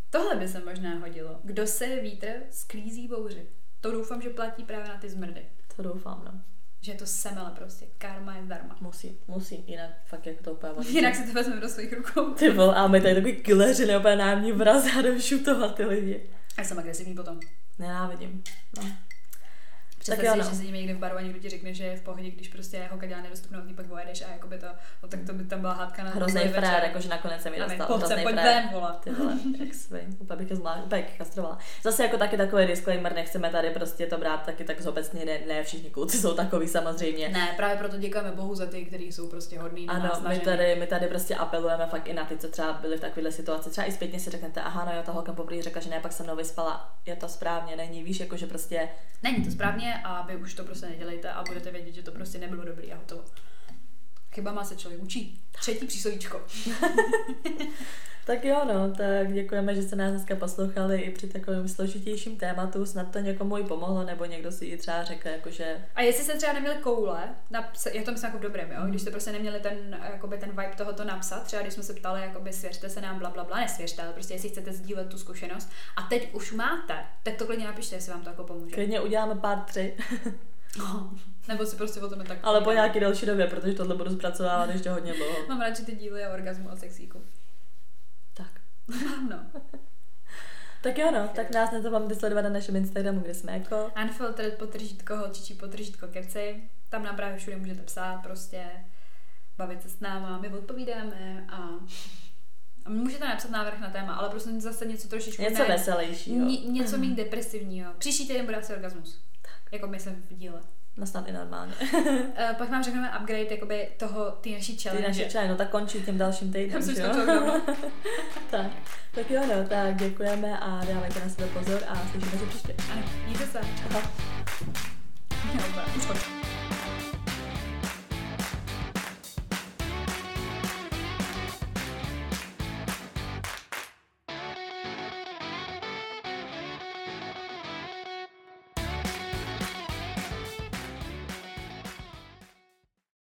Tohle by se možná hodilo. Kdo se vítr, sklízí bouři. To doufám, že platí právě na ty zmrdy. To doufám, no. Že je to semele prostě. Karma je zdarma. Musí, musí, jinak fakt jako to úplně. Jinak si to vezmeme do svých rukou. Ty vole, a my tady takový killeři, nebo nájemní vrazy a jdeme šutovat ty lidi. Já jsem agresivní potom. Nenávidím. No. Představ si, no. že sedíme někde v baru a někdo ti řekne, že je v pohodě, když prostě holka dělá nedostupnou, ty pak vojedeš a jakoby to, no tak to by tam byla hádka na Hrozný frér, jakože nakonec se mi A my, dostal. pojď pojď ven, vole. Ty vole, jak svin. Úplně bych zvlášť, úplně kastrovala. Zase jako taky takový disclaimer, nechceme tady prostě to brát taky tak zobecně, ne, ne všichni kluci jsou takový samozřejmě. Ne, právě proto děkujeme Bohu za ty, kteří jsou prostě hodný. Ano, my tady, my tady prostě apelujeme fakt i na ty, co třeba byli v takovéhle situaci. Třeba i zpětně si řeknete, aha, no jo, ta holka poprvé řekla, že ne, pak se mnou vyspala. Je to správně, není, víš, jako že prostě Není to správně a vy už to prostě nedělejte a budete vědět, že to prostě nebylo dobrý a hotovo. Chybama se člověk učí. Třetí příslovíčko. Tak jo, no, tak děkujeme, že jste nás dneska poslouchali i při takovém složitějším tématu. Snad to někomu i pomohlo, nebo někdo si i třeba řekl, jakože... A jestli jste třeba neměli koule, napsa- já to myslím jako v dobrém, jo? když jste prostě neměli ten, jakoby ten vibe tohoto napsat, třeba když jsme se ptali, jakoby svěřte se nám, bla, bla, bla, nesvěřte, ale prostě jestli chcete sdílet tu zkušenost a teď už máte, tak to klidně napište, jestli vám to jako pomůže. Klidně uděláme pár tři, Nebo si prostě o tom tak. ale po nějaký delší době, protože tohle budu zpracovávat ještě hodně dlouho. Mám radši ty díly o orgasmu a sexíku. Tak. No. Tak jo, no, tak nás nezapomeňte sledovat na našem Instagramu, kde jsme jako... Unfiltered potržítko, holčičí potržítko keci. Tam nám právě všude můžete psát prostě, bavit se s náma, my odpovídáme a a můžete napsat návrh na téma, ale prostě zase něco trošičku Něco ne, veselějšího. Ně, něco méně depresivního. Příští týden bude asi orgasmus. Jako my jsem v díle. No snad i normálně. Uh, pak vám řekneme upgrade jakoby toho, ty naší Ty challenge. naše čaj, no tak končí tím dalším týdnem, jo? tak, tak jo, no, tak děkujeme a dávajte na sebe pozor a slyšíme se příště. Ano, mějte se. Aha. Jo.